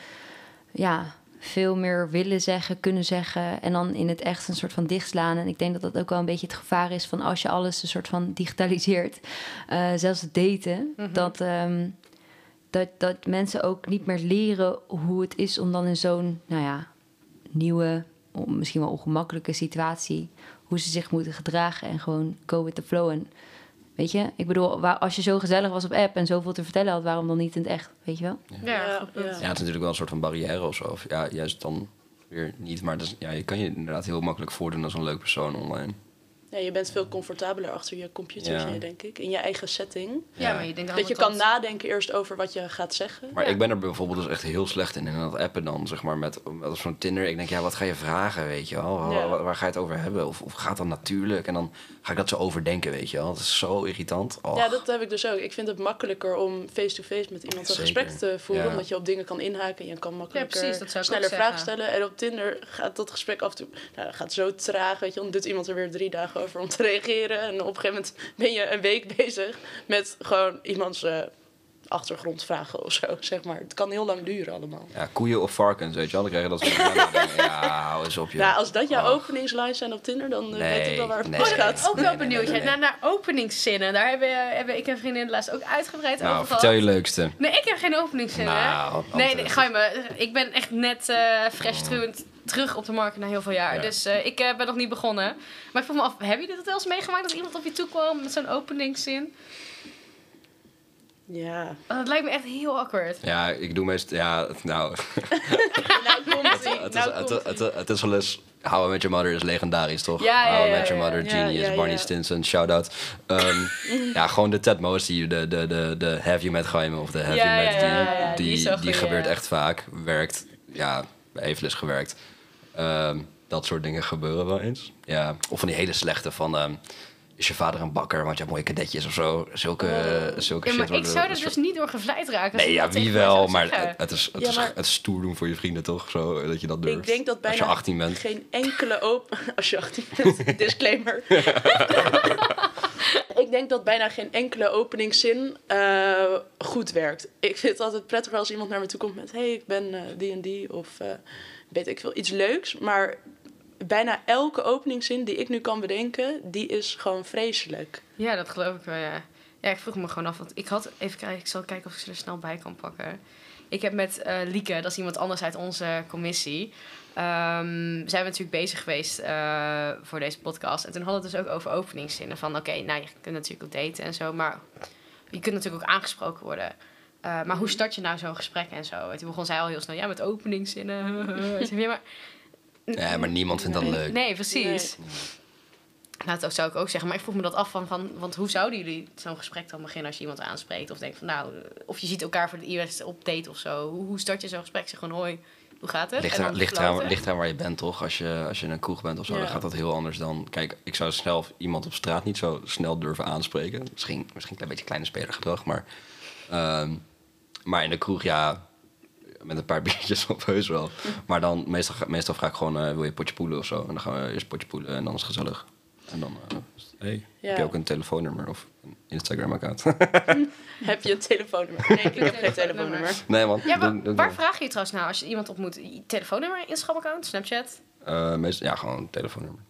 ja, veel meer willen zeggen, kunnen zeggen. En dan in het echt een soort van dichtslaan. En ik denk dat dat ook wel een beetje het gevaar is van als je alles een soort van digitaliseert. eh, zelfs het daten. dat, ehm, dat, dat mensen ook niet meer leren hoe het is om dan in zo'n, nou ja, nieuwe, misschien wel ongemakkelijke situatie. Hoe ze zich moeten gedragen en gewoon go with the flow. En weet je, ik bedoel, waar, als je zo gezellig was op app en zoveel te vertellen had, waarom dan niet in het echt? Weet je wel? Ja, Ja, goed punt. ja. Ja, het is natuurlijk wel een soort van barrière of zo. Of ja, juist dan weer niet. Maar dat is- ja, je kan je inderdaad heel makkelijk voordoen als een leuk persoon online. Ja, je bent veel comfortabeler achter je computertje, Ja. denk ik. In je eigen setting. Ja, maar je denkt Dat je kan nadenken eerst over wat je gaat zeggen. Maar Ja. ik ben er bijvoorbeeld dus echt heel slecht in. In dat appen dan, zeg maar, met, met zo'n Tinder. Ik denk, ja, wat ga je vragen, weet je wel? Waar, Ja. waar- waar ga je het over hebben? Of, of gaat dat natuurlijk? En dan ga ik dat zo overdenken, weet je wel? Dat is zo irritant. Och. Ja, dat heb ik dus ook. Ik vind het makkelijker om face-to-face met iemand een Zeker. gesprek te voeren. Ja. Omdat je op dingen kan inhaken. Je kan makkelijker precies, dat zou ik sneller vragen stellen. En op Tinder gaat dat gesprek af en toe... Nou, dat gaat zo traag, weet je. Dan doet iemand er weer drie dagen over om te reageren. En op een gegeven moment ben je een week bezig met gewoon iemands eh, achtergrondvragen of zo, zeg maar. Het kan heel lang duren allemaal. Ja, koeien of varkens, weet je wel? Dan krijg je dat soort Ja, hou eens op, je. Ja, als dat jouw Och. openingslines zijn op Tinder, dan eh, weet ik wel waar het Nee, pas nee. gaat. Ook wel benieuwd. nee, nee, Naar, naar openingszinnen. Daar hebben, hebben ik en vriendin laatst ook uitgebreid Nou, over vertel gehad. je leukste. Nee, ik heb geen openingszinnen. Nou, nee, nee, ga je me. Ik ben echt net eh fresh truwend terug op de markt na heel veel jaar. Ja. Dus eh, ik ben nog niet begonnen. Maar ik vroeg me af, hebben jullie dat wel eens meegemaakt? Dat iemand op je toe kwam met zo'n openingszin? Ja. Oh, dat lijkt me echt heel awkward. Ja, ik doe meestal... Ja, nou... Nou komt Het nou het, is wel eens... How I Met Your Mother is legendarisch, toch? Ja, ja, How I ja, Met Your Mother, ja. Genius, Ja, ja, Barney. Stinson, shout-out. Ehm, ja, gewoon de Ted Mosby, de, de, de, de Have You Met Jaime of de Have Ja, You Met... ja, die, ja, ja, die die, gebeurt ja. echt vaak. Werkt, ja, heeft les gewerkt. Ehm, dat soort dingen gebeuren wel eens. Ja, of van die hele slechte van... ehm, is je vader een bakker, want je hebt mooie kadetjes of zo. Zulke, zulke Ja, shit. maar ik zou er dus niet door gevleid raken. Nee, ja, wie wel, maar het, het is, het, Ja, is, maar- het is stoer doen voor je vrienden, toch? Zo, dat je dat durft. Ik denk dat bijna Als je 18 bent. geen enkele open... Als je 18 bent, disclaimer. ik denk dat bijna geen enkele openingszin eh, goed werkt. Ik vind het altijd prettiger als iemand naar me toe komt met... hey, ik ben eh, die en die, of eh, weet ik veel, iets leuks. Maar bijna elke openingszin die ik nu kan bedenken... die is gewoon vreselijk. Ja, dat geloof ik wel, ja. Ik vroeg me gewoon af, want ik had... Even kijken, ik zal kijken of ik ze er snel bij kan pakken. Ik heb met eh, Lieke, dat is iemand anders uit onze commissie... ehm, zijn we natuurlijk bezig geweest eh, voor deze podcast. En toen hadden we het dus ook over openingszinnen. Van oké, nou, je kunt natuurlijk ook daten en zo, maar... Je kunt natuurlijk ook aangesproken worden. Eh, maar hoe start je nou zo'n gesprek en zo? En toen begon zij al heel snel, ja, met openingszinnen. Ja, maar... Ja, maar niemand vindt dat Nee, leuk. Nee, precies. Nou, dat zou ik ook zeggen. Maar ik vroeg me dat af van, van want hoe zouden jullie zo'n gesprek dan beginnen als je iemand aanspreekt? Of denkt van, nou, of je ziet elkaar voor de eerste op date of zo. Hoe, hoe start je zo'n gesprek? Zeg gewoon, hoi, hoe gaat het? Ligt, er, ligt, eraan, floten. ligt eraan waar je bent, toch? Als je, als je in een kroeg bent of zo, Ja. dan gaat dat heel anders dan... Kijk, ik zou snel iemand op straat niet zo snel durven aanspreken. Misschien, misschien een klein beetje kleine spelergedrag, maar... ehm, maar in de kroeg, ja, met een paar biertjes op heus wel. Maar dan, meestal, ga- meestal vraag ik gewoon, eh, wil je potje poelen of zo? En dan gaan we eerst potje poelen en dan is het gezellig. En dan, eh, hey, heb je ook een telefoonnummer of een Instagram-account? Heb je een telefoonnummer? Nee, ik heb geen telefoonnummer. nee, man. Ja, doe- maar doe- waar vraag je trouwens nou als je iemand ontmoet? Telefoonnummer, Instagram-account, Snapchat? Eh, meestal, ja, gewoon een telefoonnummer.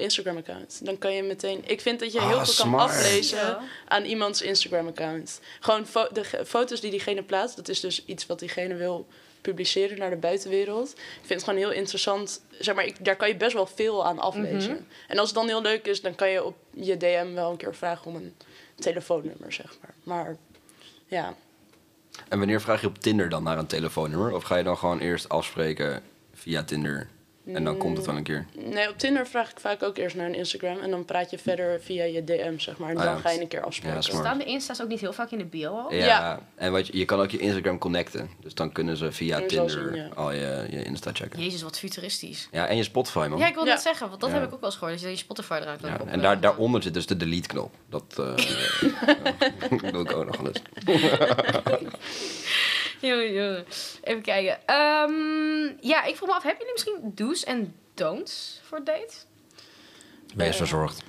Instagram-account. Dan kan je meteen... Ik vind dat je Ah, heel veel kan aflezen Ja. aan iemands Instagram-account. Gewoon fo- de foto's die diegene plaatst, dat is dus iets wat diegene wil publiceren naar de buitenwereld. Ik vind het gewoon heel interessant. Zeg maar, ik, daar kan je best wel veel aan aflezen. Mhm. En als het dan heel leuk is, dan kan je op je DM wel een keer vragen om een telefoonnummer, zeg maar. Maar ja, En wanneer vraag je op Tinder dan naar een telefoonnummer? Of ga je dan gewoon eerst afspreken via Tinder en dan komt het wel een keer? nee, op Tinder vraag ik vaak ook eerst naar een Instagram. En dan praat je verder via je DM, zeg maar. En Ah, dan ja. ga je een keer afspreken. Ja. Staan de Insta's ook niet heel vaak in de bio al? Ja, Ja. en wat je, je kan ook je Instagram connecten. Dus dan kunnen ze via Tinder zien, ja. al je, je Insta checken. Jezus, wat futuristisch. Ja, en je Spotify, man. Ja, ik wil Ja. net zeggen, want dat Ja. heb ik ook wel eens gehoord. Dat je je Spotify eruit kan en daar, daaronder zit dus de delete-knop. Dat eh, doe ik ook nog wel eens. Jongen, jongen. Even kijken. Ehm, ja, ik vroeg me af, hebben jullie misschien do's en don'ts voor date? Wees verzorgd.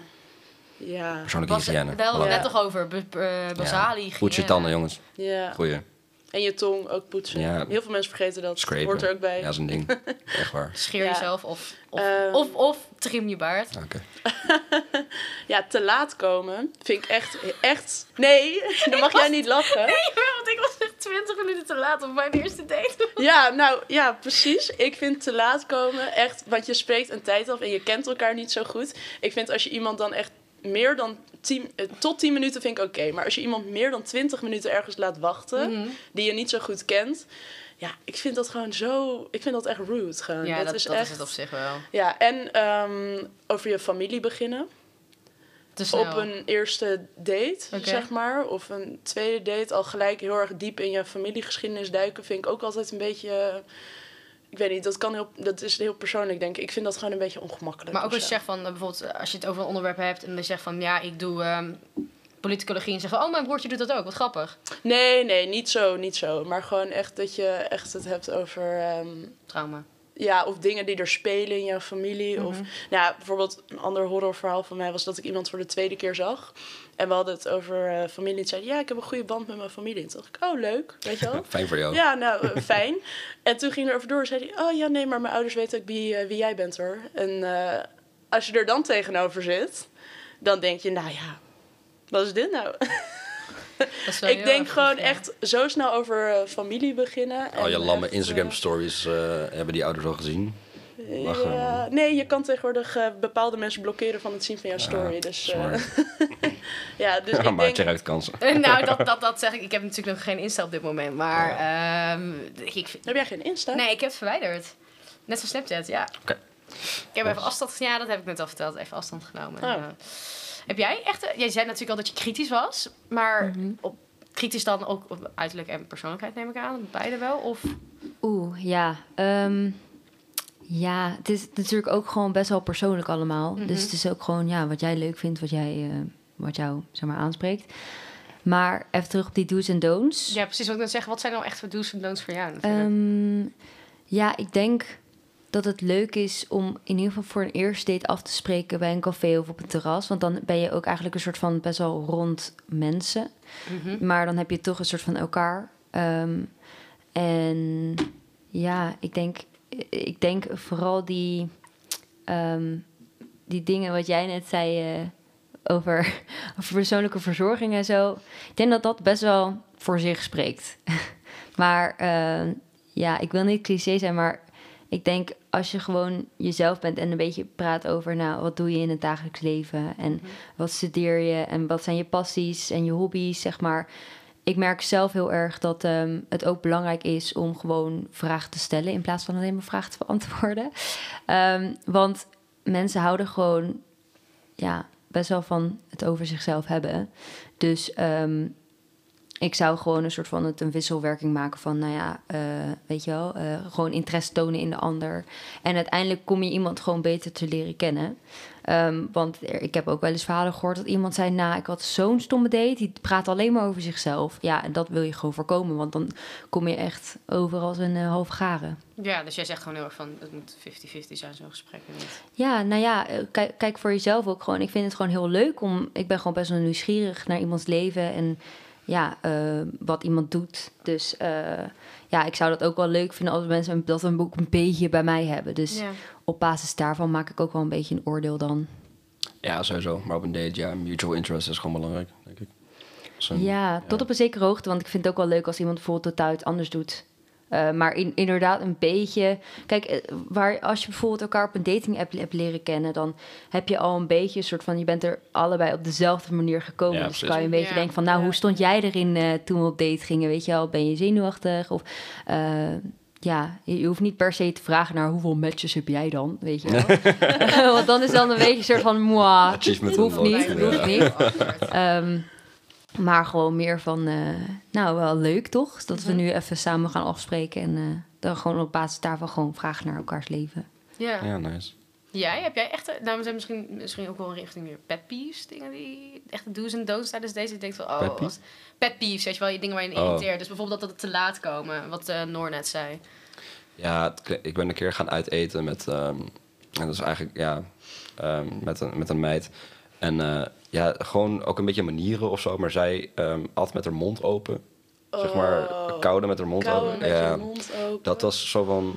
Ja. Persoonlijke hygiëne. wel net toch over be- be- basale hygiëne. Poets je tanden, jongens. ja. Goeie. En je tong ook poetsen. Ja. Heel veel mensen vergeten dat. Scrapen. Hoort er ook bij. Ja, dat is een ding. Echt waar. Scheer Ja. jezelf of, of, Ehm. of, of trim je baard. Oké. Ja, te laat komen vind ik echt... echt... Nee, dan mag jij niet lachen. want ik was echt 20 minuten te laat op mijn eerste date. Ja, nou ja, precies. Ik vind te laat komen echt, want je spreekt een tijd af en je kent elkaar niet zo goed. Ik vind als je iemand dan echt meer dan 10, eh, tot 10 minuten vind ik oké. Maar als je iemand meer dan 20 minuten ergens laat wachten, Mhm. die je niet zo goed kent. Ja, ik vind dat gewoon zo. Ik vind dat echt rude. Gewoon. Ja, dat, is dat echt. is het op zich wel. Ja, en ehm, over je familie beginnen. Op een eerste date, zeg maar. Of een tweede date. Al gelijk heel erg diep in je familiegeschiedenis duiken. Vind ik ook altijd een beetje. Ik weet niet, dat, kan heel, dat is heel persoonlijk, denk ik. Ik vind dat gewoon een beetje ongemakkelijk. Maar ook als je zegt van, eh, bijvoorbeeld, eh, als je het over een onderwerp hebt en je zegt van, ja, ik doe ehm, politicologie en zeggen, oh, mijn broertje doet dat ook, wat grappig. Nee, nee, niet zo, niet zo. Maar gewoon echt dat je echt het hebt over... ehm, Trauma. ja, of dingen die er spelen in jouw familie. Of, Mhm. nou ja, bijvoorbeeld een ander horrorverhaal van mij was dat ik iemand voor de tweede keer zag. En we hadden het over eh, familie. En zei ja, ik heb een goede band met mijn familie. En toen dacht ik, oh leuk, weet je wel. Fijn voor jou. Ja, nou, eh, fijn. En toen ging er over door en zei hij... oh ja, nee, maar mijn ouders weten ook wie, eh, wie jij bent, hoor. En eh, als je er dan tegenover zit, dan denk je... nou ja, wat is dit nou? Ik denk gewoon goed, ja. echt zo snel over familie beginnen. Al je lamme echt, Instagram stories eh, hebben die ouders al gezien. Lachen. ja, nee, je kan tegenwoordig eh, bepaalde mensen blokkeren van het zien van jouw story. dus eh, smart. ja, dus ik Maak denk... je eruit kansen. nou, dat, dat, dat zeg ik. Ik heb natuurlijk nog geen Insta op dit moment, maar ehm, ik, vind- Heb jij geen Insta? nee, ik heb het verwijderd. Net zoals Snapchat, ja. Oké. Ik heb even afstand, ja, dat heb ik net al verteld, even afstand genomen. Oh. Eh, heb jij echt, eh, jij zei natuurlijk al dat je kritisch was, maar op, kritisch dan ook op uiterlijk en persoonlijkheid neem ik aan, beide wel? Of Oeh, ja. ehm, ja, het is natuurlijk ook gewoon best wel persoonlijk allemaal. Mhm. Dus het is ook gewoon ja, wat jij leuk vindt, wat, jij, eh, wat jou zeg maar, aanspreekt. Maar even terug op die do's en don'ts. ja, precies wat ik net zeggen. Wat zijn nou echt voor do's en don'ts voor jou? Ehm, ja, ik denk dat het leuk is om in ieder geval voor een eerste date af te spreken bij een café of op een terras. Want dan ben je ook eigenlijk een soort van best wel rond mensen. Mhm. Maar dan heb je toch een soort van elkaar. Ehm, en ja, ik denk, ik denk vooral die, ehm, die dingen wat jij net zei eh, over, over persoonlijke verzorging en zo. Ik denk dat dat best wel voor zich spreekt. maar ehm, ja, ik wil niet cliché zijn, maar ik denk als je gewoon jezelf bent en een beetje praat over, nou, wat doe je in het dagelijks leven en wat studeer je en wat zijn je passies en je hobby's, zeg maar. Ik merk zelf heel erg dat ehm, het ook belangrijk is om gewoon vragen te stellen in plaats van alleen maar vragen te beantwoorden. Ehm, want mensen houden gewoon ja, best wel van het over zichzelf hebben. Dus ehm, ik zou gewoon een soort van het een wisselwerking maken van, nou ja, eh, weet je wel, eh, gewoon interesse tonen in de ander. En uiteindelijk kom je iemand gewoon beter te leren kennen. Ehm, want er- ik heb ook wel eens verhalen gehoord dat iemand zei, nou, ik had zo'n stomme date, die praat alleen maar over zichzelf. Ja, en dat wil je gewoon voorkomen, want dan kom je echt over als een uh, half garen. Ja, dus jij zegt gewoon heel erg van, het moet 50-50 zijn, zo'n gesprek. Niet. Ja, nou ja, eh, kijk, kijk voor jezelf ook gewoon. Ik vind het gewoon heel leuk om. Ik ben gewoon best wel nieuwsgierig naar iemands leven en ja, eh, wat iemand doet. Dus eh, ja, ik zou dat ook wel leuk vinden als mensen dat een, ook een beetje bij mij hebben. Dus Ja. op basis daarvan maak ik ook wel een beetje een oordeel dan. Ja, sowieso. Maar op een date, ja, mutual interest is gewoon belangrijk, denk ik. Ja, tot op een zekere hoogte. Want ik vind het ook wel leuk als iemand bijvoorbeeld totaal iets anders doet. Eh, maar in, inderdaad een beetje... Kijk, eh, waar, als je bijvoorbeeld elkaar op een dating app hebt leren kennen... dan heb je al een beetje een soort van... je bent er allebei op dezelfde manier gekomen. Ja, dus precies. kan je een beetje Ja. denken van... nou, Ja. hoe stond jij erin eh, toen we op date gingen? Weet je wel, ben je zenuwachtig? Of eh, ja, je, je hoeft niet per se te vragen naar... hoeveel matches heb jij dan? Weet je wel? Want dan is dan een beetje een soort van... moi, Achievement hoeft niet, Ja. hoeft niet. Ehm, maar gewoon meer van, eh, nou wel leuk toch? Dat we nu even samen gaan afspreken en eh, dan gewoon op basis daarvan gewoon vragen naar elkaars leven. Ja. Ja, nice. Jij, heb jij echt, nou we zijn misschien, misschien ook wel richting weer pet peeves, dingen die, echt do's en don'ts tijdens deze, je denkt van, oh, Pet peeves? als- pet peeves, weet je wel, je dingen waar je in Oh. irriteert. Dus bijvoorbeeld dat het te laat komen, wat eh Noor net zei. Ja, ik ben een keer gaan uiteten met... ehm, en dat is eigenlijk, ja, ehm, met, een, met een meid. En eh, ja, gewoon ook een beetje manieren of zo. Maar zij ehm at met haar mond open. Zeg maar, Oh. koude met haar mond open. met ja, je mond open. dat was zo van...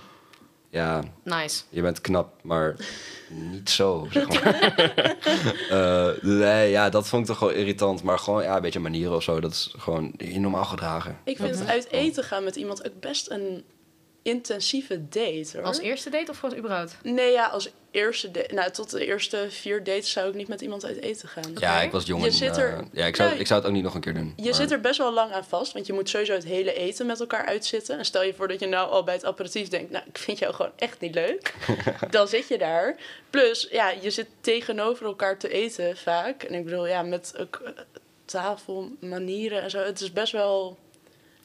Ja, Nice. je bent knap, maar niet zo, zeg maar. Eh, nee, ja, dat vond ik toch wel irritant. Maar gewoon, ja, een beetje manieren of zo. Dat is gewoon je normaal gedragen. Ik vind het uit eten gaan met iemand ook best een intensieve date, hoor. Als eerste date of gewoon überhaupt? Nee, ja, als eerste. Nou, tot de eerste vier dates zou ik niet met iemand uit eten gaan. Ja, ik was jong. Je en, zit eh, ja, ik zou, Ja, ik zou het ook niet nog een keer doen. Je maar- zit er best wel lang aan vast, want je moet sowieso het hele eten met elkaar uitzitten. En stel je voor dat je nou al bij het aperitief denkt, nou, ik vind jou gewoon echt niet leuk. Dan zit je daar. Plus, ja, je zit tegenover elkaar te eten vaak. En ik bedoel, ja, met ook eh, tafel, manieren en zo. Het is best wel,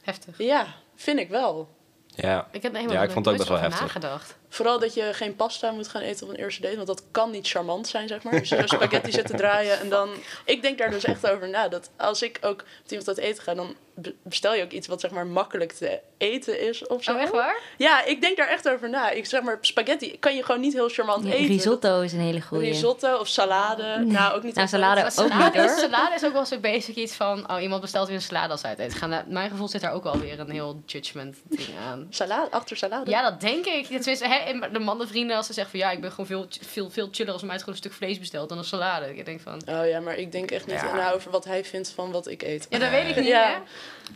Heftig. ja, vind ik wel. Ja, Ik heb helemaal Ja, ik vond het ook best wel heftig. nagedacht. Vooral dat je geen pasta moet gaan eten op een eerste date, want dat kan niet charmant zijn, zeg maar. Dus spaghetti zit te draaien en dan... Ik denk daar dus echt over na, dat als ik ook met iemand uit eten ga, dan bestel je ook iets wat zeg maar makkelijk te eten is of zo. Oh, echt waar? Ja, ik denk daar echt over na. Ik zeg maar, spaghetti kan je gewoon niet heel charmant Ja, eten. risotto is een hele goede. Risotto of salade. Nou, ook niet Nou, salade ook salade, niet hoor. salade is ook wel zo basic iets van... Oh, iemand bestelt weer een salade als uit eten gaan. Nou, mijn gevoel zit daar ook alweer een heel judgment ding aan. Salade, achter salade. Ja, dat denk ik. Tenminste, hè, de mannenvrienden als ze zeggen van... Ja, ik ben gewoon veel, veel, veel chiller als mij gewoon een stuk vlees bestelt dan een salade. Ik denk van... Oh ja, maar ik denk echt niet Ja. over wat hij vindt van wat ik eet. Ja, dat weet ik niet, Ja. hè?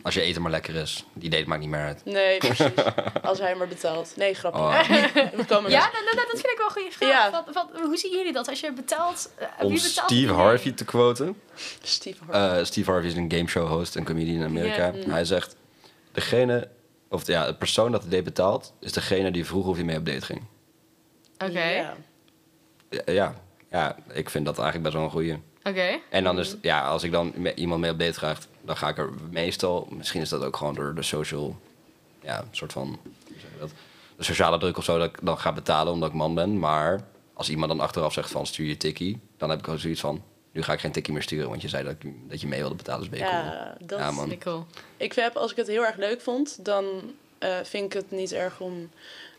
Als je eten maar lekker is, die date maakt niet meer uit. Nee, precies. Als hij maar betaalt. Nee, grapje. Oh. We komen Ja, dat, dat, dat vind ik wel een goede vraag. Ja. Wat, wat, hoe zien jullie dat? Als je betaalt... eh, Om wie betaalt Steve? Harvey te quoten. Steve Harvey. Eh, Steve Harvey is een gameshow host en comedian in Amerika. Mm. Hij zegt, degene, of ja, de persoon dat de date betaalt, is degene die vroeg of hij mee op date ging. Oké, Ja. Ja, ja, ja, ik vind dat eigenlijk best wel een goeie. Oké. En dan is, ja, als ik dan met iemand mee op date ga, dan ga ik er meestal, misschien is dat ook gewoon door de social, ja, soort van, hoe zeg je dat? De sociale druk of zo, dat ik dan ga betalen omdat ik man ben. Maar als iemand dan achteraf zegt van stuur je tikkie, dan heb ik ook zoiets van, nu ga ik geen tikkie meer sturen, want je zei dat, ik, dat je mee wilde betalen, dus ben je cool. Ja, dat, Ja, man. Vind ik cool. Ik heb, als ik het heel erg leuk vond, dan eh, vind ik het niet erg om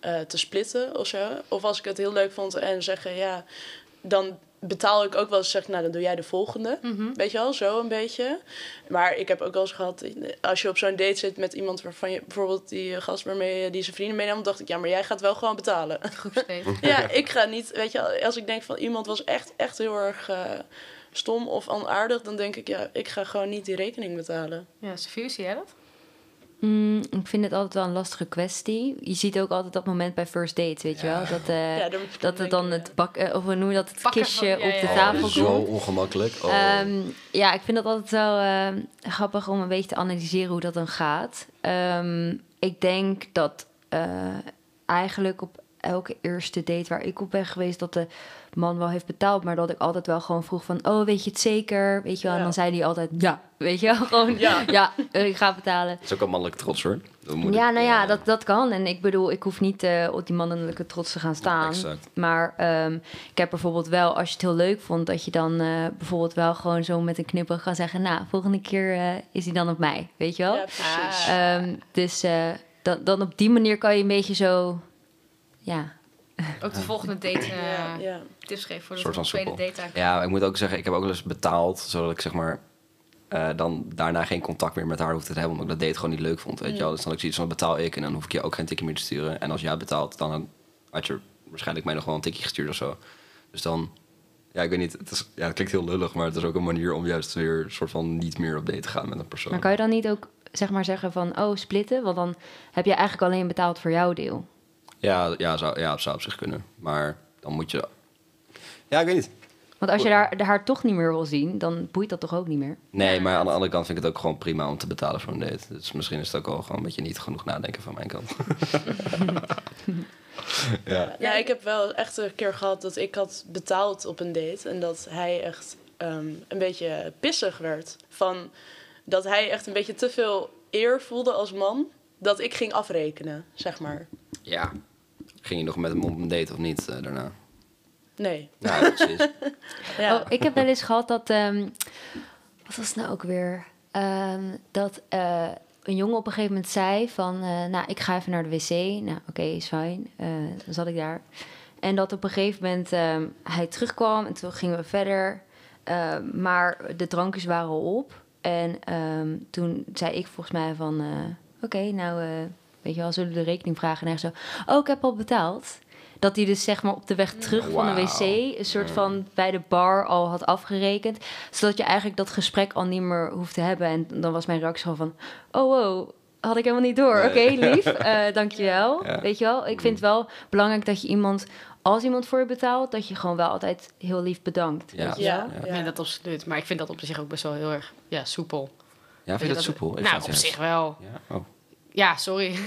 eh, te splitten of zo. Of als ik het heel leuk vond en zeggen, ja, dan betaal ik ook wel eens, zeg nou, dan doe jij de volgende. Mhm. Weet je wel, zo een beetje. Maar ik heb ook wel eens gehad, als je op zo'n date zit met iemand waarvan je, bijvoorbeeld die gast waarmee die zijn vrienden meenam, dacht ik, ja, maar jij gaat wel gewoon betalen. Ja, ik ga niet, weet je, als ik denk van iemand was echt, echt heel erg eh, stom of onaardig, dan denk ik, ja, ik ga gewoon niet die rekening betalen. Ja, Sophie, zie jij dat? Mm, ik vind het altijd wel een lastige kwestie. Je ziet ook altijd dat moment bij first date, weet je wel? Dat, eh, Ja, dan- dat het dan het bak, of hoe noem je dat, het kistje van- ja, op de tafel Oh, zo komt. ongemakkelijk. Oh. Ehm, ja, ik vind dat altijd wel eh, grappig om een beetje te analyseren hoe dat dan gaat. Ehm, ik denk dat eh, eigenlijk op elke eerste date waar ik op ben geweest, dat de man wel heeft betaald, maar dat ik altijd wel gewoon vroeg van, oh, weet je het zeker? Weet je wel? En dan zei hij altijd, ja, weet je wel? Gewoon, Ja. ja, eh, ik ga betalen. Dat is ook een mannelijke trots hoor. Moet Ja, ik- nou ja, dat, dat kan. En ik bedoel, ik hoef niet eh, op die mannelijke trots te gaan staan. Exact. Maar ehm, ik heb bijvoorbeeld wel, als je het heel leuk vond, dat je dan eh, bijvoorbeeld wel gewoon zo met een knippel kan zeggen: Nou, volgende keer is hij dan op mij. Weet je wel? Ja, precies. Ehm, dus eh, dan, dan op die manier kan je een beetje zo. Ja, Ook de volgende date eh, ja, ja. tips geven voor de soort van tweede soepel. date. Ja, ik moet ook zeggen, ik heb ook wel eens betaald, zodat ik zeg maar eh, dan daarna geen contact meer met haar hoefde te hebben, omdat ik dat date gewoon niet leuk vond, weet je wel. Dus dan ik zoiets van, betaal ik en dan hoef ik je ook geen tikkie meer te sturen. En als jij betaalt, dan had je waarschijnlijk mij nog wel een tikkie gestuurd of zo. Dus dan, ja, ik weet niet, het, is, ja, het klinkt heel lullig, maar het is ook een manier om juist weer soort van niet meer op date te gaan met een persoon. maar kan je dan niet ook zeg maar zeggen van: Oh, splitten? Want dan heb je eigenlijk alleen betaald voor jouw deel. Ja, ja, zou, ja, het zou op zich kunnen. Maar dan moet je... Ja, ik weet niet. Want als je daar, haar toch niet meer wil zien, dan boeit dat toch ook niet meer? Nee, maar aan de andere kant vind ik het ook gewoon prima om te betalen voor een date. Dus misschien is het ook wel gewoon een beetje niet genoeg nadenken van mijn kant. ja. Ja, ik heb wel echt een keer gehad dat ik had betaald op een date. En dat hij echt ehm, een beetje pissig werd. Van dat hij echt een beetje te veel eer voelde als man. Dat ik ging afrekenen, zeg maar. Ja. Ging je nog met hem op een date of niet eh, daarna? Nee. Ja, precies. Ja. Oh, ik heb wel eens gehad dat. ehm, wat was het nou ook weer? Ehm, dat eh, een jongen op een gegeven moment zei: van... eh, nou, ik ga even naar de wc. Nou, oké, is fijn. Eh, dan zat ik daar. En dat op een gegeven moment ehm, hij terugkwam en toen gingen we verder. maar de drankjes waren al op. En ehm, toen zei ik volgens mij van... eh, Oké, nou, eh, weet je wel, zullen de rekening vragen? En hij zo, oh, ik heb al betaald. Dat hij dus zeg maar op de weg terug van de wc... een soort van bij de bar al had afgerekend. Zodat je eigenlijk dat gesprek al niet meer hoeft te hebben. En dan was mijn reactie gewoon van... Oh, wow, had ik helemaal niet door. Oké, Nee. lief, eh dankjewel. Ja. Weet je wel, ik vind het wel belangrijk dat je iemand... Als iemand voor je betaalt, dat je gewoon wel altijd heel lief bedankt. Ja. Weet je wel? Ja, Ik ja. vind dat absoluut. Maar ik vind dat op zich ook best wel heel erg ja, soepel. Ja, vind je dat soepel? Ik nou, op zich wel. Ja? Oh. Ja, sorry.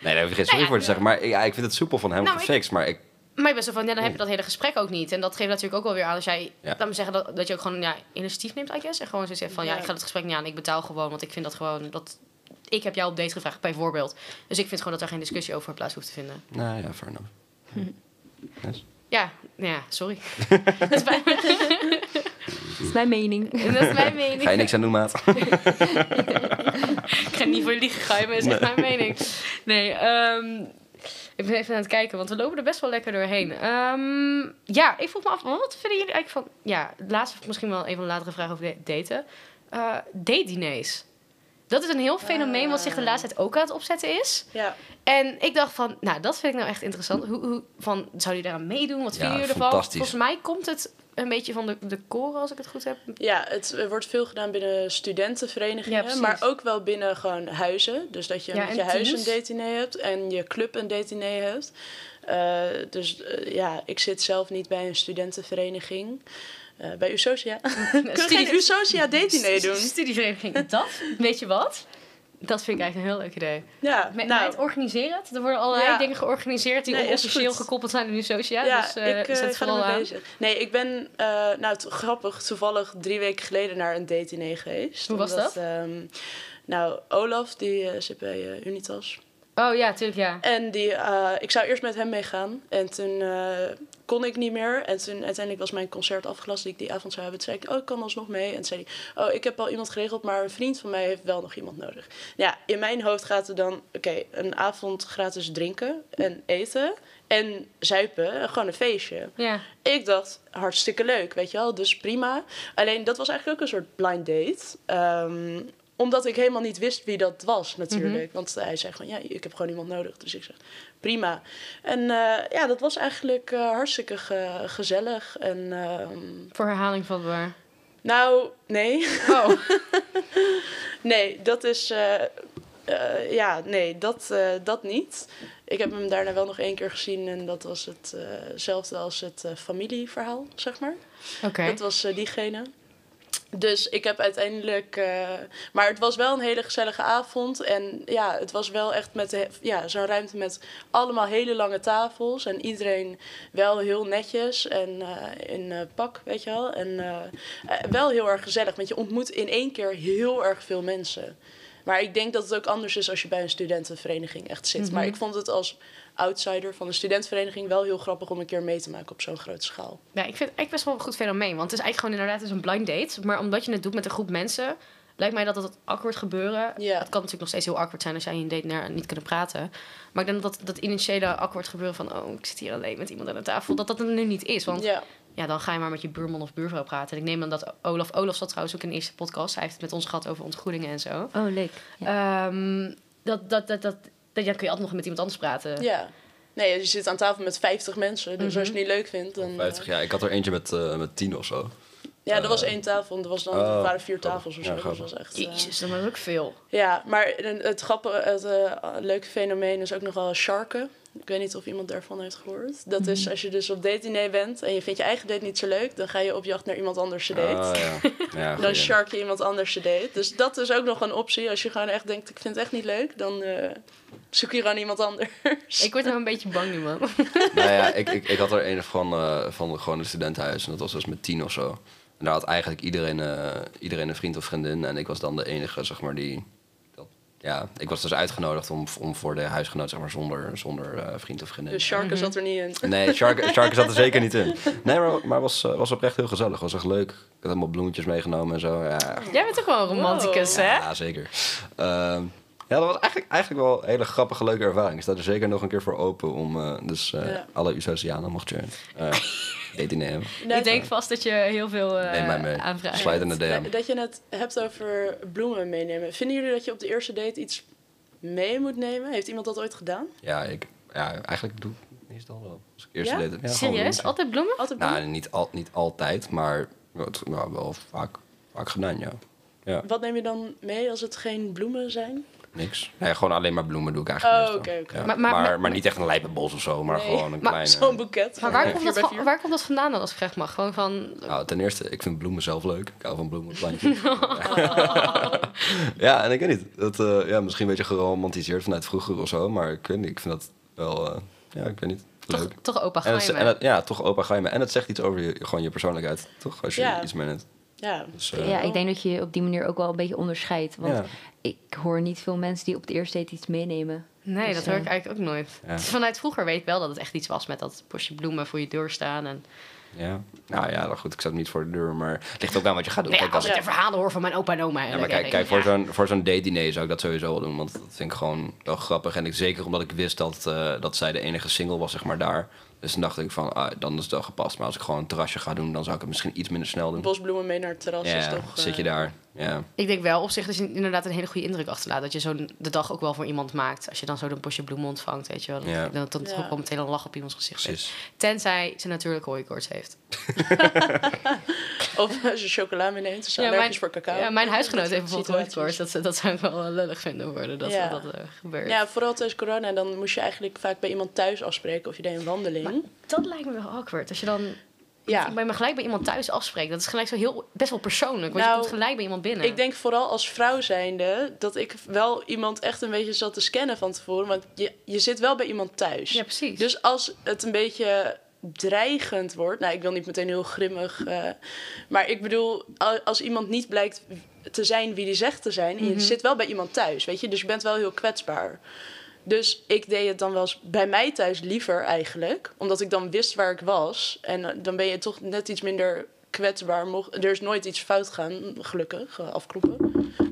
Nee, daar heb je geen sorry ja, voor te zeggen. Maar ja, ik vind het soepel van hem Nou, ik- gefixt. Maar ik, Maar je bent zo van, ja, dan heb je dat hele gesprek ook niet. En dat geeft natuurlijk ook wel weer aan als jij, Ja. laat me zeggen, dat, dat je ook gewoon ja, initiatief neemt, I guess. En gewoon zo zegt van, ja. Ja. ik ga het gesprek niet aan, ik betaal gewoon. Want ik vind dat gewoon, dat, ik heb jou op date gevraagd, bijvoorbeeld. Dus ik vind gewoon dat er geen discussie over plaats hoeft te vinden. nou ja, fair enough. Yes. Ja, ja, sorry. dat, is mijn, Dat is mijn mening. dat is mijn mening. Ga je niks aan doen, maat? Ik ga niet voor maar dat is echt mijn mening. Nee, ehm, ik ben even aan het kijken, want we lopen er best wel lekker doorheen. Ehm, ja, ik vroeg me af, wat vinden jullie eigenlijk van... Ja, laatste misschien wel even een latere vraag over de- daten. Eh date-diners. Dat is een heel fenomeen wat zich de laatste tijd ook aan het opzetten is. Ja. En ik dacht van, nou, dat vind ik nou echt interessant. Hoe, hoe, van, zou je daaraan meedoen? Wat Ja, vinden jullie ervan? fantastisch. Volgens mij komt het een beetje van de, de koren, als ik het goed heb. Ja, het er wordt veel gedaan binnen studentenverenigingen, Ja, maar ook wel binnen gewoon huizen. Dus dat je Ja, met je huis een datine hebt en je club een datine hebt. Eh, dus eh, ja, ik zit zelf niet bij een studentenvereniging. Eh, bij Usocia. Kunnen we geen Usocia datine doen? Studievereniging. Dat, weet je wat? Dat vind ik eigenlijk een heel leuk idee. Ja, Met, nou, met organiseren het. Er worden allerlei Ja. dingen georganiseerd die Nee, goed. gekoppeld zijn aan Usocia. Ja, dus eh ik eh, zet het vooral ermee aan. bezig. Nee, ik ben, eh, nou het, grappig, toevallig drie weken geleden naar een datine geweest. Hoe was dat? ehm, nou, Olaf, die eh, zit bij eh, Unitas. Oh ja, tuurlijk ja. En die, eh, ik zou eerst met hem meegaan. En toen eh, kon ik niet meer. En toen uiteindelijk was mijn concert afgelast die ik die avond zou hebben. Toen zei ik, oh, ik kan alsnog mee. En toen zei hij, oh, ik heb al iemand geregeld, maar een vriend van mij heeft wel nog iemand nodig. Ja, in mijn hoofd gaat er dan, oké, een avond gratis drinken en eten en zuipen. en Gewoon een feestje. Ja. Ik dacht, hartstikke leuk, weet je wel. Dus prima. Alleen, dat was eigenlijk ook een soort blind date. Ehm, omdat ik helemaal niet wist wie dat was, natuurlijk. Want hij zei gewoon, ja, ik heb gewoon iemand nodig. Dus ik zeg, prima. En eh, ja, dat was eigenlijk eh, hartstikke ge- gezellig. En ehm, Voor herhaling van waar. nou, nee. Oh, nee, dat is... eh, ja, nee, dat, dat niet. Ik heb hem daarna wel nog één keer gezien. En dat was het, hetzelfde als het familieverhaal, zeg maar. oké. Dat was diegene. Dus ik heb uiteindelijk. eh, maar het was wel een hele gezellige avond. En ja, het was wel echt met ja, zo'n ruimte met allemaal hele lange tafels. En iedereen wel heel netjes en eh, in eh, pak, weet je wel. En wel heel erg gezellig. Want je ontmoet in één keer heel erg veel mensen. Maar ik denk dat het ook anders is als je bij een studentenvereniging echt zit. Mhm. Maar ik vond het als outsider van een studentenvereniging wel heel grappig om een keer mee te maken op zo'n grote schaal. Ja, ik vind het eigenlijk best wel een goed fenomeen. Want het is eigenlijk gewoon inderdaad het is een blind date. Maar omdat je het doet met een groep mensen... lijkt mij dat het awkward gebeuren... Ja. Het kan natuurlijk nog steeds heel awkward zijn... als jij in een date naar niet kunnen praten. Maar ik denk dat dat initiële awkward gebeuren van... oh, ik zit hier alleen met iemand aan de tafel... dat dat er nu niet is. Want Ja. ja, dan ga je maar met je buurman of buurvrouw praten. En ik neem aan dat Olaf... Olaf zat trouwens ook in de eerste podcast. Hij heeft het met ons gehad over ontgoedingen en zo. Oh, leuk. Ja. Ehm, dat, dat, dat, dat, dat, ja, kun je altijd nog met iemand anders praten. Ja. Nee, je zit aan tafel met 50 mensen. Dus Mhm. als je het niet leuk vindt, dan... 50 eh, jaar. Ik had er eentje met, eh, met 10 of zo. ja, er Eh, was één tafel en er, was dan, oh, er waren vier tafels of Ja, zo. dus dat was echt... eh, Jezus, dat is ook veel. Ja, maar het, grappige, het eh, leuke fenomeen is ook nog wel sharken. Ik weet niet of iemand daarvan heeft gehoord. Dat is als je dus op date bent en je vindt je eigen date niet zo leuk, dan ga je op jacht naar iemand anders date. Ah, ja. ja Dan shark je iemand anders date. Dus dat is ook nog een optie. Als je gewoon echt denkt, ik vind het echt niet leuk, dan eh, zoek je gewoon iemand anders. Ik word nou een beetje bang nu, man. nou ja, ik, ik, ik had er een van, eh, van gewoon een studentenhuis. En dat was dus met tien of zo. En daar had eigenlijk iedereen, eh, iedereen een vriend of vriendin. En ik was dan de enige, zeg maar, die... Ja, ik was dus uitgenodigd om, om voor de huisgenoot, zeg maar, zonder, zonder eh, vriend of vriendin. Dus sharken Mhm. zat er niet in. Nee, Shark, Shark zat er zeker niet in. Nee, maar, maar was, eh, was oprecht heel gezellig. Was echt leuk. Ik had helemaal bloemetjes meegenomen en zo. Ja, Jij bent ook wel een romanticus, Wow. hè? ja zeker. Ehm, Ja, dat was eigenlijk, eigenlijk wel een hele grappige, leuke ervaring. Ik sta er zeker nog een keer voor open om... eh, dus eh, Ja. alle Usosianen mocht je uh, dating nemen. Nee, ik denk vast dat je heel veel eh Neem mij mee. aanvragen Slide in hebt. de DM. Dat- je het hebt over bloemen meenemen. Vinden jullie dat je op de eerste date iets mee moet nemen? Heeft iemand dat ooit gedaan? Ja, ik, ja, eigenlijk doe ik meestal wel. Als ik eerst Ja? date. Ja, Serieus? Altijd bloemen? Altijd bloemen? Nou, niet, al, niet altijd, maar het, nou, wel vaak, vaak gedaan, ja. Ja, Wat neem je dan mee als het geen bloemen zijn? Niks. Nee, gewoon alleen maar bloemen doe ik eigenlijk Oh. Ja, Maar- Maar, maar- maar, maar- niet echt een lijpenbos of zo, maar Nee. gewoon een Maar kleine... Zo'n boeket. Maar waar, komt dat van, waar komt dat vandaan dan, als ik vraag mag? Gewoon van... Nou, ten eerste, ik vind bloemen zelf leuk. Ik hou van bloemen, plantjes. ja, en ik weet niet. Dat, eh, ja, misschien een beetje geromantiseerd vanuit vroeger of zo. Maar ik weet niet, ik vind dat wel... eh, ja, ik weet niet. Toch, Leuk. toch opa En het, glijmen. en het- ja, toch opa ga je me. En het zegt iets over je, gewoon je persoonlijkheid, toch? Als je Ja. iets meeneemt. Ja. Dus, eh, Ja, ik denk dat je op die manier ook wel een beetje onderscheidt. Want ja. ik hoor niet veel mensen die op het eerste date iets meenemen. Nee, Dus, dat hoor ik eh, eigenlijk ook nooit. Ja. Dus vanuit vroeger weet ik wel dat het echt iets was met dat bosje bloemen voor je deur staan. En... Ja, nou ja, dan goed, ik zat niet voor de deur, maar het ligt ook aan wat je gaat doen. Nee, Kijk, als ik de verhalen hoor van mijn opa en oma. ja, maar kijk, kijk voor zo'n voor zo'n date diner zou ik dat sowieso wel doen, want dat vind ik gewoon wel grappig. En ik, zeker omdat ik wist dat, eh, dat zij de enige single was, zeg maar, daar. Dus dan dacht ik van, ah, dan is het wel gepast. Maar als ik gewoon een terrasje ga doen, dan zou ik het misschien iets minder snel doen. Bosbloemen mee naar het terras is Ja, toch... zit je eh, daar. Ja, Ik denk wel op zich dat je inderdaad een hele goede indruk achterlaat. Dat je zo de dag ook wel voor iemand maakt. Als je dan zo een bosje bloemen ontvangt, weet je wel. Dat, Ja. dat dan toch Ja. ook wel meteen een lach op iemands gezicht zit. Tenzij ze natuurlijk hooikoorts heeft. Of als je chocola meeneemt, dus Ja, allergisch mijn- voor cacao. Ja, mijn huisgenoot Dat heeft bijvoorbeeld hooikoorts. Dat, ze- dat zou ik wel eh, lullig vinden worden dat Ja. dat eh, gebeurt. Ja, vooral tijdens corona. Dan moest je eigenlijk vaak bij iemand thuis afspreken of je deed een wandeling. Dat lijkt me wel awkward. Als je dan ja, bij me gelijk bij iemand thuis afspreekt. Dat is gelijk zo heel, best wel persoonlijk. Want Nou, je komt gelijk bij iemand binnen. ik denk vooral als vrouw zijnde dat ik wel iemand echt een beetje zat te scannen van tevoren. Want je, je zit wel bij iemand thuis. Ja, precies. Dus als het een beetje dreigend wordt, nou ik wil niet meteen heel grimmig, eh, maar ik bedoel al- als iemand niet blijkt te zijn wie die zegt te zijn, en je Mhm. zit wel bij iemand thuis, weet je, dus je bent wel heel kwetsbaar. Dus ik deed het dan wel eens bij mij thuis liever eigenlijk, omdat ik dan wist waar ik was. En eh, dan ben je toch net iets minder kwetsbaar. Mocht, er is nooit iets fout gaan, gelukkig, eh, afkloppen.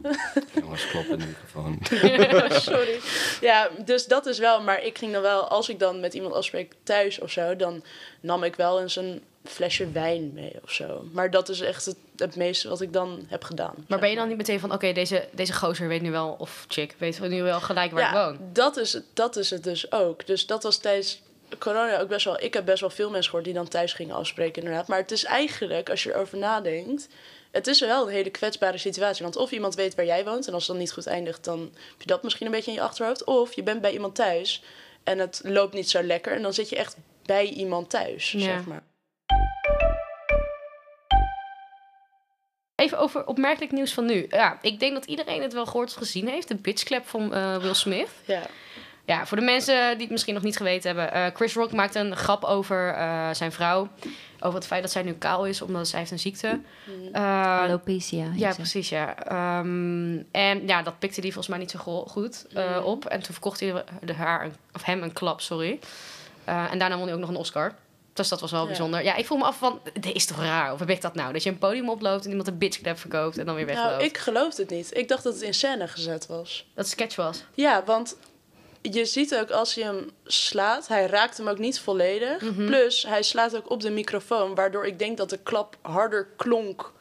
Jongens, kloppen in de microfoon. Sorry. Ja, dus dat is wel. Maar ik ging dan wel, als ik dan met iemand afspreek thuis of zo, dan nam ik wel eens een flesje wijn mee of zo. Maar dat is echt het, het meeste wat ik dan heb gedaan. maar ben je dan niet meteen van... Oké, deze, deze gozer weet nu wel... Of chick weet nu wel gelijk waar ik ja, woon. dat is, het, dat is het dus ook. Dus dat was tijdens corona ook best wel... Ik heb best wel veel mensen gehoord die dan thuis gingen afspreken inderdaad. Maar het is eigenlijk, als je erover nadenkt... Het is wel een hele kwetsbare situatie. Want of iemand weet waar jij woont... en als het dan niet goed eindigt... dan heb je dat misschien een beetje in je achterhoofd. Of je bent bij iemand thuis... en het loopt niet zo lekker... en dan zit je echt bij iemand thuis, Ja. zeg maar. Even over opmerkelijk nieuws van nu. Ja, ik denk dat iedereen het wel gehoord of gezien heeft. De bitchclap van eh, Will Smith. Ja. Ja, voor de mensen die het misschien nog niet geweten hebben. eh, Chris Rock maakt een grap over eh, zijn vrouw. Over het feit dat zij nu kaal is, omdat zij heeft een ziekte. Eh, Alopecia. ja, ze. precies, ja. Ehm, en ja, dat pikte hij volgens mij niet zo go- goed eh, Mhm. op. En toen verkocht hij de haar, een- of hem een klap, sorry. Eh, en daarna won hij ook nog een Oscar. Dus dat was wel Ja. bijzonder. Ja, ik voel me af van, dit is toch raar? Of heb ik dat nou? Dat je een podium oploopt en iemand een bitchclap verkoopt en dan weer wegloopt. Nou, ik geloofde het niet. Ik dacht dat het in scène gezet was. Dat het sketch was. Ja, want je ziet ook als hij hem slaat, hij raakt hem ook niet volledig. Mhm. Plus, hij slaat ook op de microfoon, waardoor ik denk dat de klap harder klonk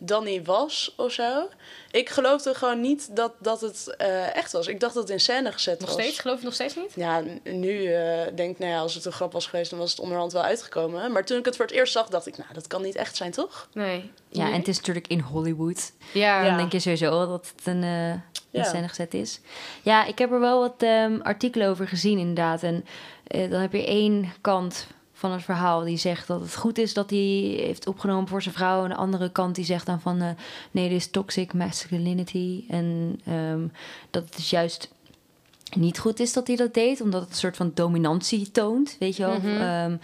dan hij was of zo. Ik geloofde gewoon niet dat, dat het eh, echt was. Ik dacht dat het in scène gezet Nog was. steeds? Geloof je nog steeds niet? Ja, nu eh, denk ik, nou ja, als het een grap was geweest, dan was het onderhand wel uitgekomen. Maar toen ik het voor het eerst zag, dacht ik, nou, dat kan niet echt zijn, toch? Nee. Ja, en het is natuurlijk in Hollywood. Ja, Dan Ja. denk je sowieso wel dat het een eh in Ja. scène gezet is. Ja, ik heb er wel wat ehm, artikelen over gezien inderdaad. En eh, dan heb je één kant van het verhaal die zegt dat het goed is dat hij heeft opgenomen voor zijn vrouw. En de andere kant die zegt dan van eh, nee, dit is toxic masculinity. En ehm, dat het dus juist niet goed is dat hij dat deed, omdat het een soort van dominantie toont, weet je wel. Mhm. Ehm,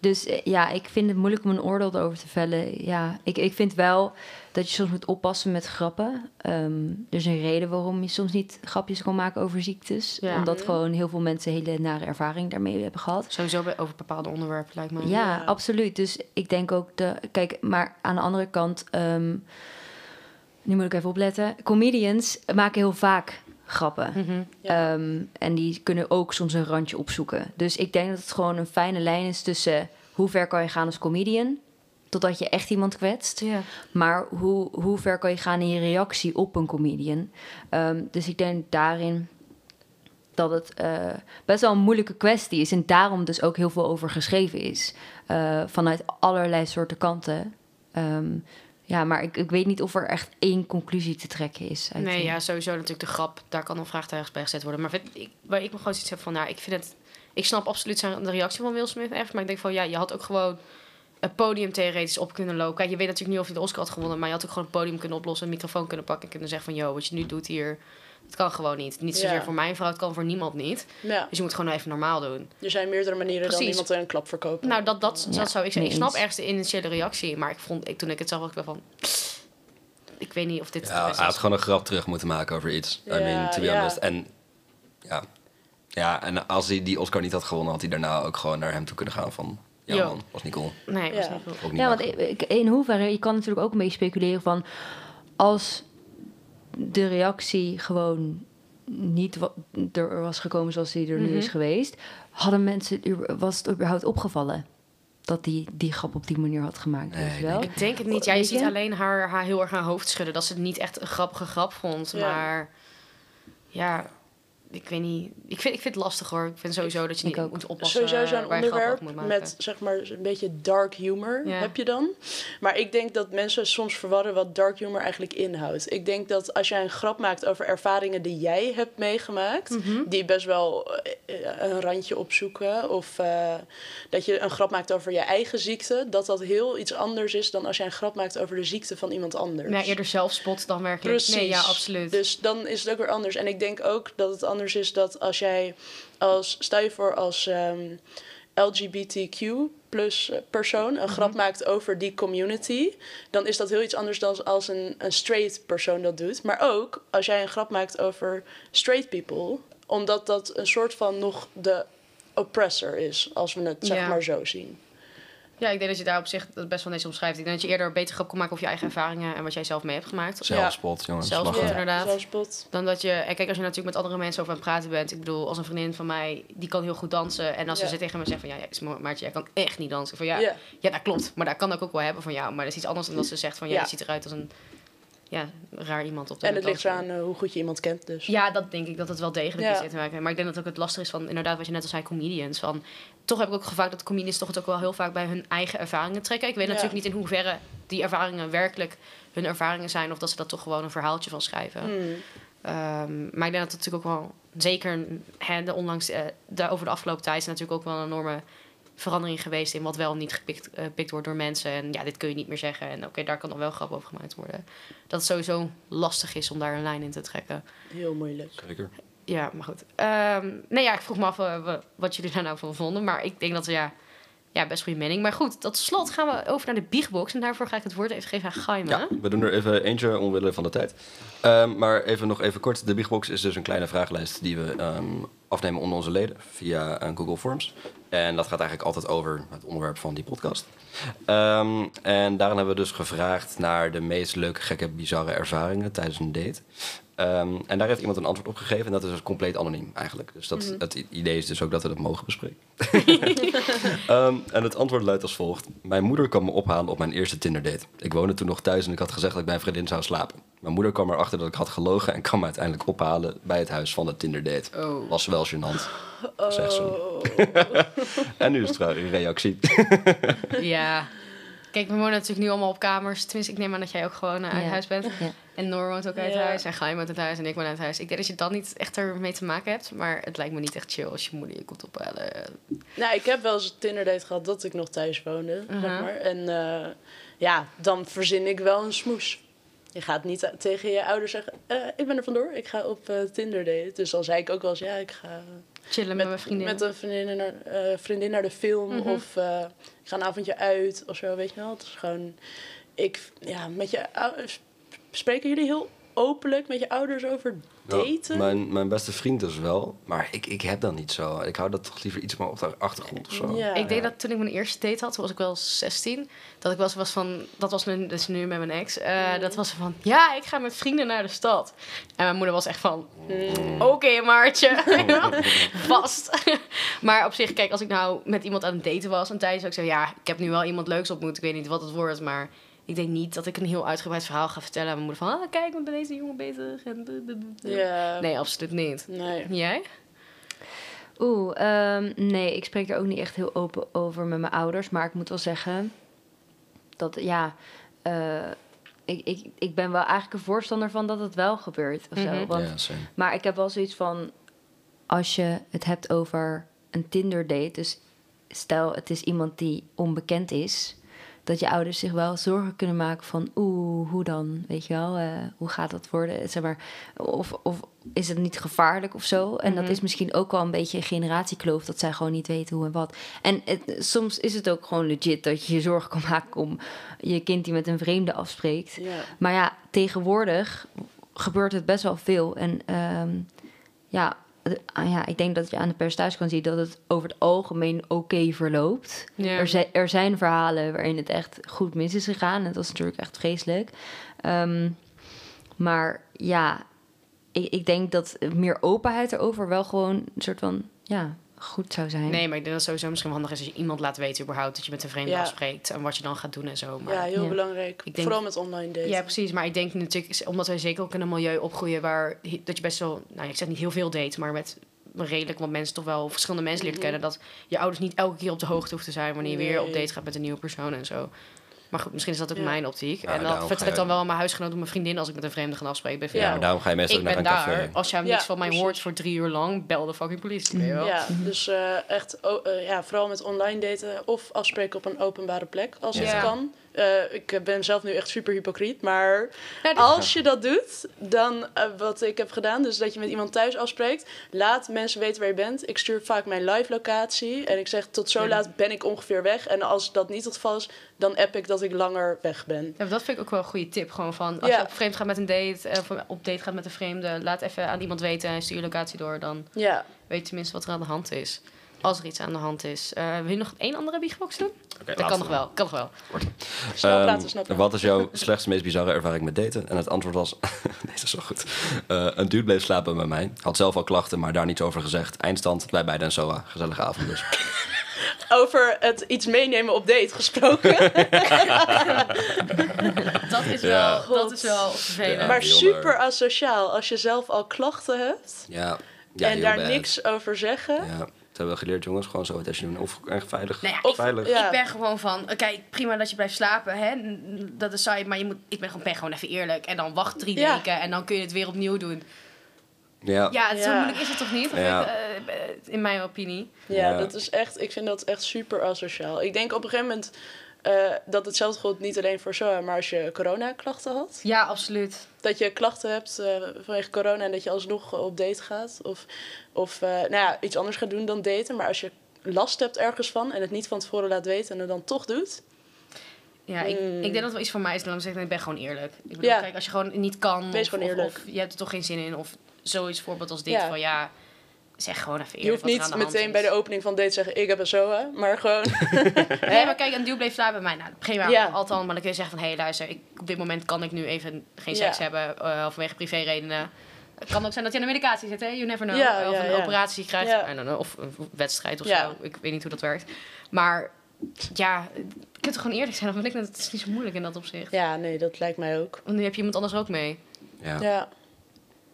dus eh, ja, ik vind het moeilijk om een oordeel erover te vellen. Ja, ik, ik vind wel dat je soms moet oppassen met grappen. Ehm, er is een reden waarom je soms niet grapjes kan maken over ziektes. Ja. Omdat gewoon heel veel mensen hele nare ervaring daarmee hebben gehad. Sowieso bij- over bepaalde onderwerpen lijkt me. Ja, Ja. absoluut. Dus ik denk ook de. Kijk, maar aan de andere kant. ehm, nu moet ik even opletten. Comedians maken heel vaak grappen. Mhm. Ja. Ehm, en die kunnen ook soms een randje opzoeken. Dus ik denk dat het gewoon een fijne lijn is tussen hoe ver kan je gaan als comedian, totdat je echt iemand kwetst. Ja. Maar hoe, hoe ver kan je gaan in je reactie op een comedian? Ehm, dus ik denk daarin dat het eh, best wel een moeilijke kwestie is. En daarom dus ook heel veel over geschreven is. Eh, vanuit allerlei soorten kanten. Ehm, ja, maar ik, ik weet niet of er echt één conclusie te trekken is. uit Nee, die- ja, sowieso natuurlijk de grap. Daar kan een vraagtuig bij gezet worden. Maar vind, ik, waar ik me gewoon zoiets heb van, nou, ik vind het... Ik snap absoluut zijn, de reactie van Will Smith echt. Maar ik denk van, ja, je had ook gewoon een podium theoretisch op kunnen lopen. Kijk, je weet natuurlijk niet of hij de Oscar had gewonnen. Maar je had ook gewoon een podium kunnen oplossen, een microfoon kunnen pakken... en kunnen zeggen van, yo, wat je nu doet hier... Het kan gewoon niet. Niet zozeer Ja. voor mijn vrouw, het kan voor niemand niet. Ja, Dus je moet gewoon even normaal doen. er zijn meerdere manieren dan Precies. iemand een klap verkopen. Nou, dat, dat, Ja, dat zou ik zeggen. Ik snap ergens de initiële reactie. Maar ik vond, ik, toen ik het zag, was ik wel van... Ik weet niet of dit Ja, het hij had gewoon een grap terug moeten maken over iets. I Ja, mean, to be ja. honest. En ja. ja, en als hij die Oscar niet had gewonnen, had hij daarna ook gewoon naar hem toe kunnen gaan van... Ja Yo. man, was niet cool. Nee, was Ja. niet goed. Ook niet Ja, want in hoeverre, je kan natuurlijk ook een beetje speculeren van als de reactie gewoon niet er was gekomen zoals die er nu Mhm. is geweest, hadden mensen, was het überhaupt opgevallen dat die die grap op die manier had gemaakt? Nee, weet je wel? Ik denk het niet. Ja, je ziet alleen haar, haar heel erg haar hoofd schudden. Dat ze het niet echt een grappige grap vond. Ja. Maar ja, ik weet niet. Ik vind, ik vind het lastig hoor. Ik vind sowieso dat je Ik niet ook. moet oppassen Sowieso zo'n onderwerp op moet maken. met zeg maar een beetje dark humor Ja. heb je dan. Maar ik denk dat mensen soms verwarren wat dark humor eigenlijk inhoudt. Ik denk dat als jij een grap maakt over ervaringen die jij hebt meegemaakt, Mhm. die best wel eh, een randje opzoeken, of eh, dat je een grap maakt over je eigen ziekte, dat dat heel iets anders is dan als jij een grap maakt over de ziekte van iemand anders. Nee, eerder zelfspot dan werkelijk. Precies. Nee, ja, absoluut. Dus dan is het ook weer anders. En ik denk ook dat het anders is dat als jij als, stel je voor als ehm, LGBTQ plus eh, persoon een grap maakt over die community, dan is dat heel iets anders dan als een, een straight persoon dat doet. Maar ook als jij een grap maakt over straight people, omdat dat een soort van nog de oppressor is, als we het zeg Ja. maar zo zien. Ja, ik denk dat je daar op zich het best wel netjes omschrijft. Ik denk dat je eerder beter grap kan maken over je eigen ervaringen en wat jij zelf mee hebt gemaakt. Zelfspot, jongens. Zelfspot, ja. inderdaad. Zelfspot. Dan dat je, en kijk, als je natuurlijk met andere mensen over aan het praten bent. Ik bedoel, als een vriendin van mij, die kan heel goed dansen. En als Ja. ze tegen me zegt van, ja, ja Maartje, jij kan echt niet dansen. Van, ja, Ja. ja, dat klopt. Maar daar kan ik ook wel hebben van jou. Maar dat is iets anders dan dat ze zegt van, ja, Ja. je ziet eruit als een ja, raar iemand op de En het ligt eraan eh, hoe goed je iemand kent dus. Ja, dat denk ik dat het wel degelijk Ja. is te maken. Maar ik denk dat ook het lastig is van, inderdaad, wat je net al zei, comedians. Van, toch heb ik ook gevaakt dat comedians toch het ook wel heel vaak bij hun eigen ervaringen trekken. Ik weet Ja. natuurlijk niet in hoeverre die ervaringen werkelijk hun ervaringen zijn. Of dat ze dat toch gewoon een verhaaltje van schrijven. Hmm. Ehm, maar ik denk dat het natuurlijk ook wel, zeker hè, de onlangs, eh, de, over de afgelopen tijd, is natuurlijk ook wel een enorme verandering geweest in wat wel niet gepikt, eh, gepikt wordt door mensen. En ja, dit kun je niet meer zeggen. En oké, daar kan nog wel grap over gemaakt worden. Dat het sowieso lastig is om daar een lijn in te trekken. Heel moeilijk. Zeker. Ja, maar goed. Ehm, nee, ja, ik vroeg me af eh, wa- wat jullie daar nou van vonden. Maar ik denk dat ja, ja, best goede mening. Maar goed, tot slot gaan we over naar de biegbox. En daarvoor ga ik het woord even geven aan Gaime. Ja, we doen er even eentje omwille van de tijd. Ehm, maar even nog even kort. De Bigbox is dus een kleine vragenlijst die we ehm, afnemen onder onze leden via eh, Google Forms. En dat gaat eigenlijk altijd over het onderwerp van die podcast. Ehm, en daarin hebben we dus gevraagd naar de meest leuke, gekke, bizarre ervaringen tijdens een date. Ehm, en daar heeft iemand een antwoord op gegeven. En dat is dus compleet anoniem eigenlijk. Dus dat, het i- idee is dus ook dat we dat mogen bespreken. Ehm, en het antwoord luidt als volgt. Mijn moeder kwam me ophalen op mijn eerste Tinder-date. Ik woonde toen nog thuis en ik had gezegd dat ik bij een vriendin zou slapen. Mijn moeder kwam erachter dat ik had gelogen en kwam me uiteindelijk ophalen bij het huis van de Tinder-date. Oh. Was wel gênant, zegt ze. Oh. En nu is het trouwens een reactie. Ja. Kijk, we wonen natuurlijk nu allemaal op kamers. Tenminste, ik neem aan dat jij ook gewoon eh, uit Ja. huis bent. Ja. En Noor woont ook uit Ja. huis. En Gaim woont uit huis. En ik woon uit huis. Ik denk dat je dan niet echt ermee te maken hebt. Maar het lijkt me niet echt chill als je moeder je komt ophalen. Nou, ik heb wel eens een Tinder-date gehad dat ik nog thuis woonde, zeg maar. En eh, ja, dan verzin ik wel een smoes. Je gaat niet tegen je ouders zeggen, eh, ik ben er vandoor, ik ga op eh Tinder-date. Dus dan zei ik ook wel eens, ja, ik ga Chillen met, mijn vriendin. met een vriendin naar, eh, vriendin naar de film. Mhm. Of eh, ik ga een avondje uit of zo, weet je wel. Het is gewoon, ik, ja, met je ouders, spreken jullie heel openlijk met je ouders over daten? Mijn, mijn beste vriend dus wel. Maar ik, ik heb dat niet zo. Ik hou dat toch liever iets meer op de achtergrond of zo. Ja. Ik denk dat toen ik mijn eerste date had, toen was ik wel 16. Dat ik wel eens was van, dat was nu, dus nu met mijn ex. eh, Dat was van, ja, ik ga met vrienden naar de stad. En mijn moeder was echt van, oké Maartje, vast. maar op zich, kijk, als ik nou met iemand aan het daten was een tijdje, zou ik zeggen, ja, ik heb nu wel iemand leuks ontmoet. Ik weet niet wat het wordt, maar ik denk niet dat ik een heel uitgebreid verhaal ga vertellen aan mijn moeder van, ah, kijk, ik ben deze jongen bezig. En. Nee, absoluut niet. Nee. Jij? Oeh, ehm, nee, ik spreek er ook niet echt heel open over met mijn ouders. Maar ik moet wel zeggen dat, ja, eh, ik, ik, ik ben wel eigenlijk een voorstander van dat het wel gebeurt. Of zo. Mhm. Want, Ja. Maar ik heb wel zoiets van, als je het hebt over een Tinder date, dus stel het is iemand die onbekend is, dat je ouders zich wel zorgen kunnen maken van, oeh, hoe dan, weet je wel, eh, hoe gaat dat worden, zeg maar, of, of is het niet gevaarlijk of zo? En dat Mhm. is misschien ook wel een beetje een generatiekloof, dat zij gewoon niet weten hoe en wat. En het, soms is het ook gewoon legit dat je je zorgen kan maken om je kind die met een vreemde afspreekt. Maar ja, tegenwoordig gebeurt het best wel veel. En ehm, ja, ja, ik denk dat je aan de percentage kan zien dat het over het algemeen oké verloopt. Ja. Er, zijn, er zijn verhalen waarin het echt goed mis is gegaan. En dat is natuurlijk echt vreselijk. Ehm, maar ja, ik, ik denk dat meer openheid erover wel gewoon een soort van ja, goed zou zijn. Nee, maar ik denk dat het sowieso misschien wel handig is als je iemand laat weten überhaupt dat je met een vreemde Ja. afspreekt en wat je dan gaat doen en zo. Maar ja, heel Ja. belangrijk. Ik denk- Vooral met online daten. Ja, precies. Maar ik denk natuurlijk, omdat wij zeker ook in een milieu opgroeien waar dat je best wel, nou ik zeg niet heel veel date, maar met redelijk wat mensen toch wel verschillende mensen leert Mhm. kennen, dat je ouders niet elke keer op de hoogte hoeven te zijn wanneer je weer op date gaat met een nieuwe persoon en zo. Maar goed, misschien is dat ook Ja. mijn optiek. Ja, en daarom dan ga vertrek ik je- dan wel aan mijn huisgenoot of mijn vriendin als ik met een vreemde ga afspreken. Ben van, Ja, maar daarom ga je meestal ik ook ben naar een café. daar. Als jij Ja, niks van mij precies. hoort voor drie uur lang, bel de fucking politie. weet je wel? Ja, dus eh, echt eh, ja, vooral met online daten of afspreken op een openbare plek als Ja. het kan. Eh, ik ben zelf nu echt super hypocriet, maar Ja, als je dat doet, dan eh, wat ik heb gedaan, dus dat je met iemand thuis afspreekt, laat mensen weten waar je bent. Ik stuur vaak mijn live locatie en ik zeg tot zo Ja. laat ben ik ongeveer weg. En als dat niet het geval is, dan app ik dat ik langer weg ben. Ja, dat vind ik ook wel een goede tip. Gewoon van, als je op vreemd gaat met een date, eh, of op date gaat met een vreemde, laat even aan iemand weten en stuur je locatie door. Dan Ja, weet je tenminste wat er aan de hand is. Als er iets aan de hand is. Eh, wil je nog één andere biegbox doen? Oké, dat kan nog wel. Kan nog wel. snel Ehm, praten, snel praten. Wat is jouw slechtste, meest bizarre ervaring met daten? En het antwoord was, deze is wel goed. Eh, een dude bleef slapen bij mij. Had zelf al klachten, maar daar niets over gezegd. Eindstand, wij beiden en SOA. Gezellige avond dus. Over het iets meenemen op date gesproken. Dat is Ja. wel, dat is wel vervelend. Ja. maar super asociaal als je zelf al klachten hebt Ja, ja en daar bad. niks over zeggen. Hebben we geleerd, jongens. Gewoon zo het als je doen. Of erg veilig. Nou ja, Of- ik, veilig. ja. ik ben gewoon van, oké, prima dat je blijft slapen, hè? dat is saai, maar je moet, ik ben gewoon, ben gewoon even eerlijk. En dan wacht drie Ja. weken en dan kun je het weer opnieuw doen. Ja. Ja, zo Ja. moeilijk is het toch niet? Ja. ik, eh, in mijn opinie. Ja, Ja. dat is echt, ik vind dat echt super asociaal. Ik denk op een gegeven moment eh, dat hetzelfde geldt niet alleen voor SOA, maar als je coronaklachten had. Ja, absoluut. Dat je klachten hebt eh, vanwege corona en dat je alsnog op date gaat. Of, of eh, nou ja, iets anders gaat doen dan daten. Maar als je last hebt ergens van en het niet van tevoren laat weten en het dan toch doet. Ja, ik, Mm. ik denk dat het wel iets voor mij is. Dan zeg ik, ik ben gewoon eerlijk. Ik bedoel, Ja. kijk, als je gewoon niet kan... Wees of, gewoon of- eerlijk. Of, je hebt er toch geen zin in. Of zoiets voorbeeld als dit. Ja. Van ja, zeg gewoon even eerlijk Je hoeft wat er niet aan de hand meteen is. bij de opening van date te zeggen: Ik heb een SOA. Maar gewoon. Nee, maar kijk, een duw bleef slapen bij mij. Nou, prima, Ja. althans. Maar dan kun je zeggen van... Hé, hey, luister, ik, op dit moment kan ik nu even geen seks Ja. hebben. eh vanwege privéredenen. Het kan ook zijn dat je in een medicatie zit, hè? You never know. Ja, of ja, een ja. operatie krijgt. Ja. I don't know, of een wedstrijd of Ja. zo. Ik weet niet hoe dat werkt. Maar ja, je kunt toch gewoon eerlijk zijn. Want ik denk dat het is niet zo moeilijk in dat opzicht. Ja, nee, dat lijkt mij ook. Want nu heb je iemand anders ook mee. Ja. Ja,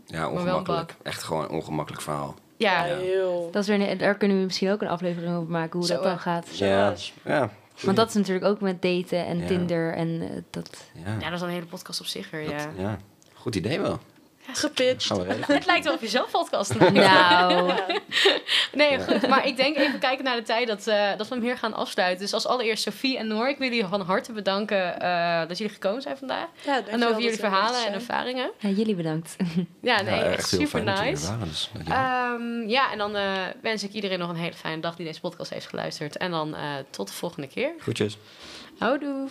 ja, ongemakkelijk. Echt gewoon een ongemakkelijk verhaal. Ja, heel. Dat is weer, een- daar kunnen we misschien ook een aflevering over maken, hoe Zo, dat dan gaat. Ja, ja. Want dat is natuurlijk ook met daten en Ja. Tinder en eh, dat... Ja. ja, dat is dan een hele podcast op zich weer, Dat- ja. ja. Goed idee wel. Gepitcht. Het lijkt wel of je zelf podcast. Nou, Nee, goed. Maar ik denk even kijken naar de tijd dat, eh, dat we hem hier gaan afsluiten. Dus als allereerst Sophie en Noor, ik wil jullie van harte bedanken eh, dat jullie gekomen zijn vandaag. Ja, En over jullie verhalen en ervaringen. ja, jullie bedankt. Ja, nee, Ja, echt heel super er nice. waren, dus. Ehm, ja, en dan eh, wens ik iedereen nog een hele fijne dag die deze podcast heeft geluisterd. En dan eh, tot de volgende keer. Groetjes. Houdoe.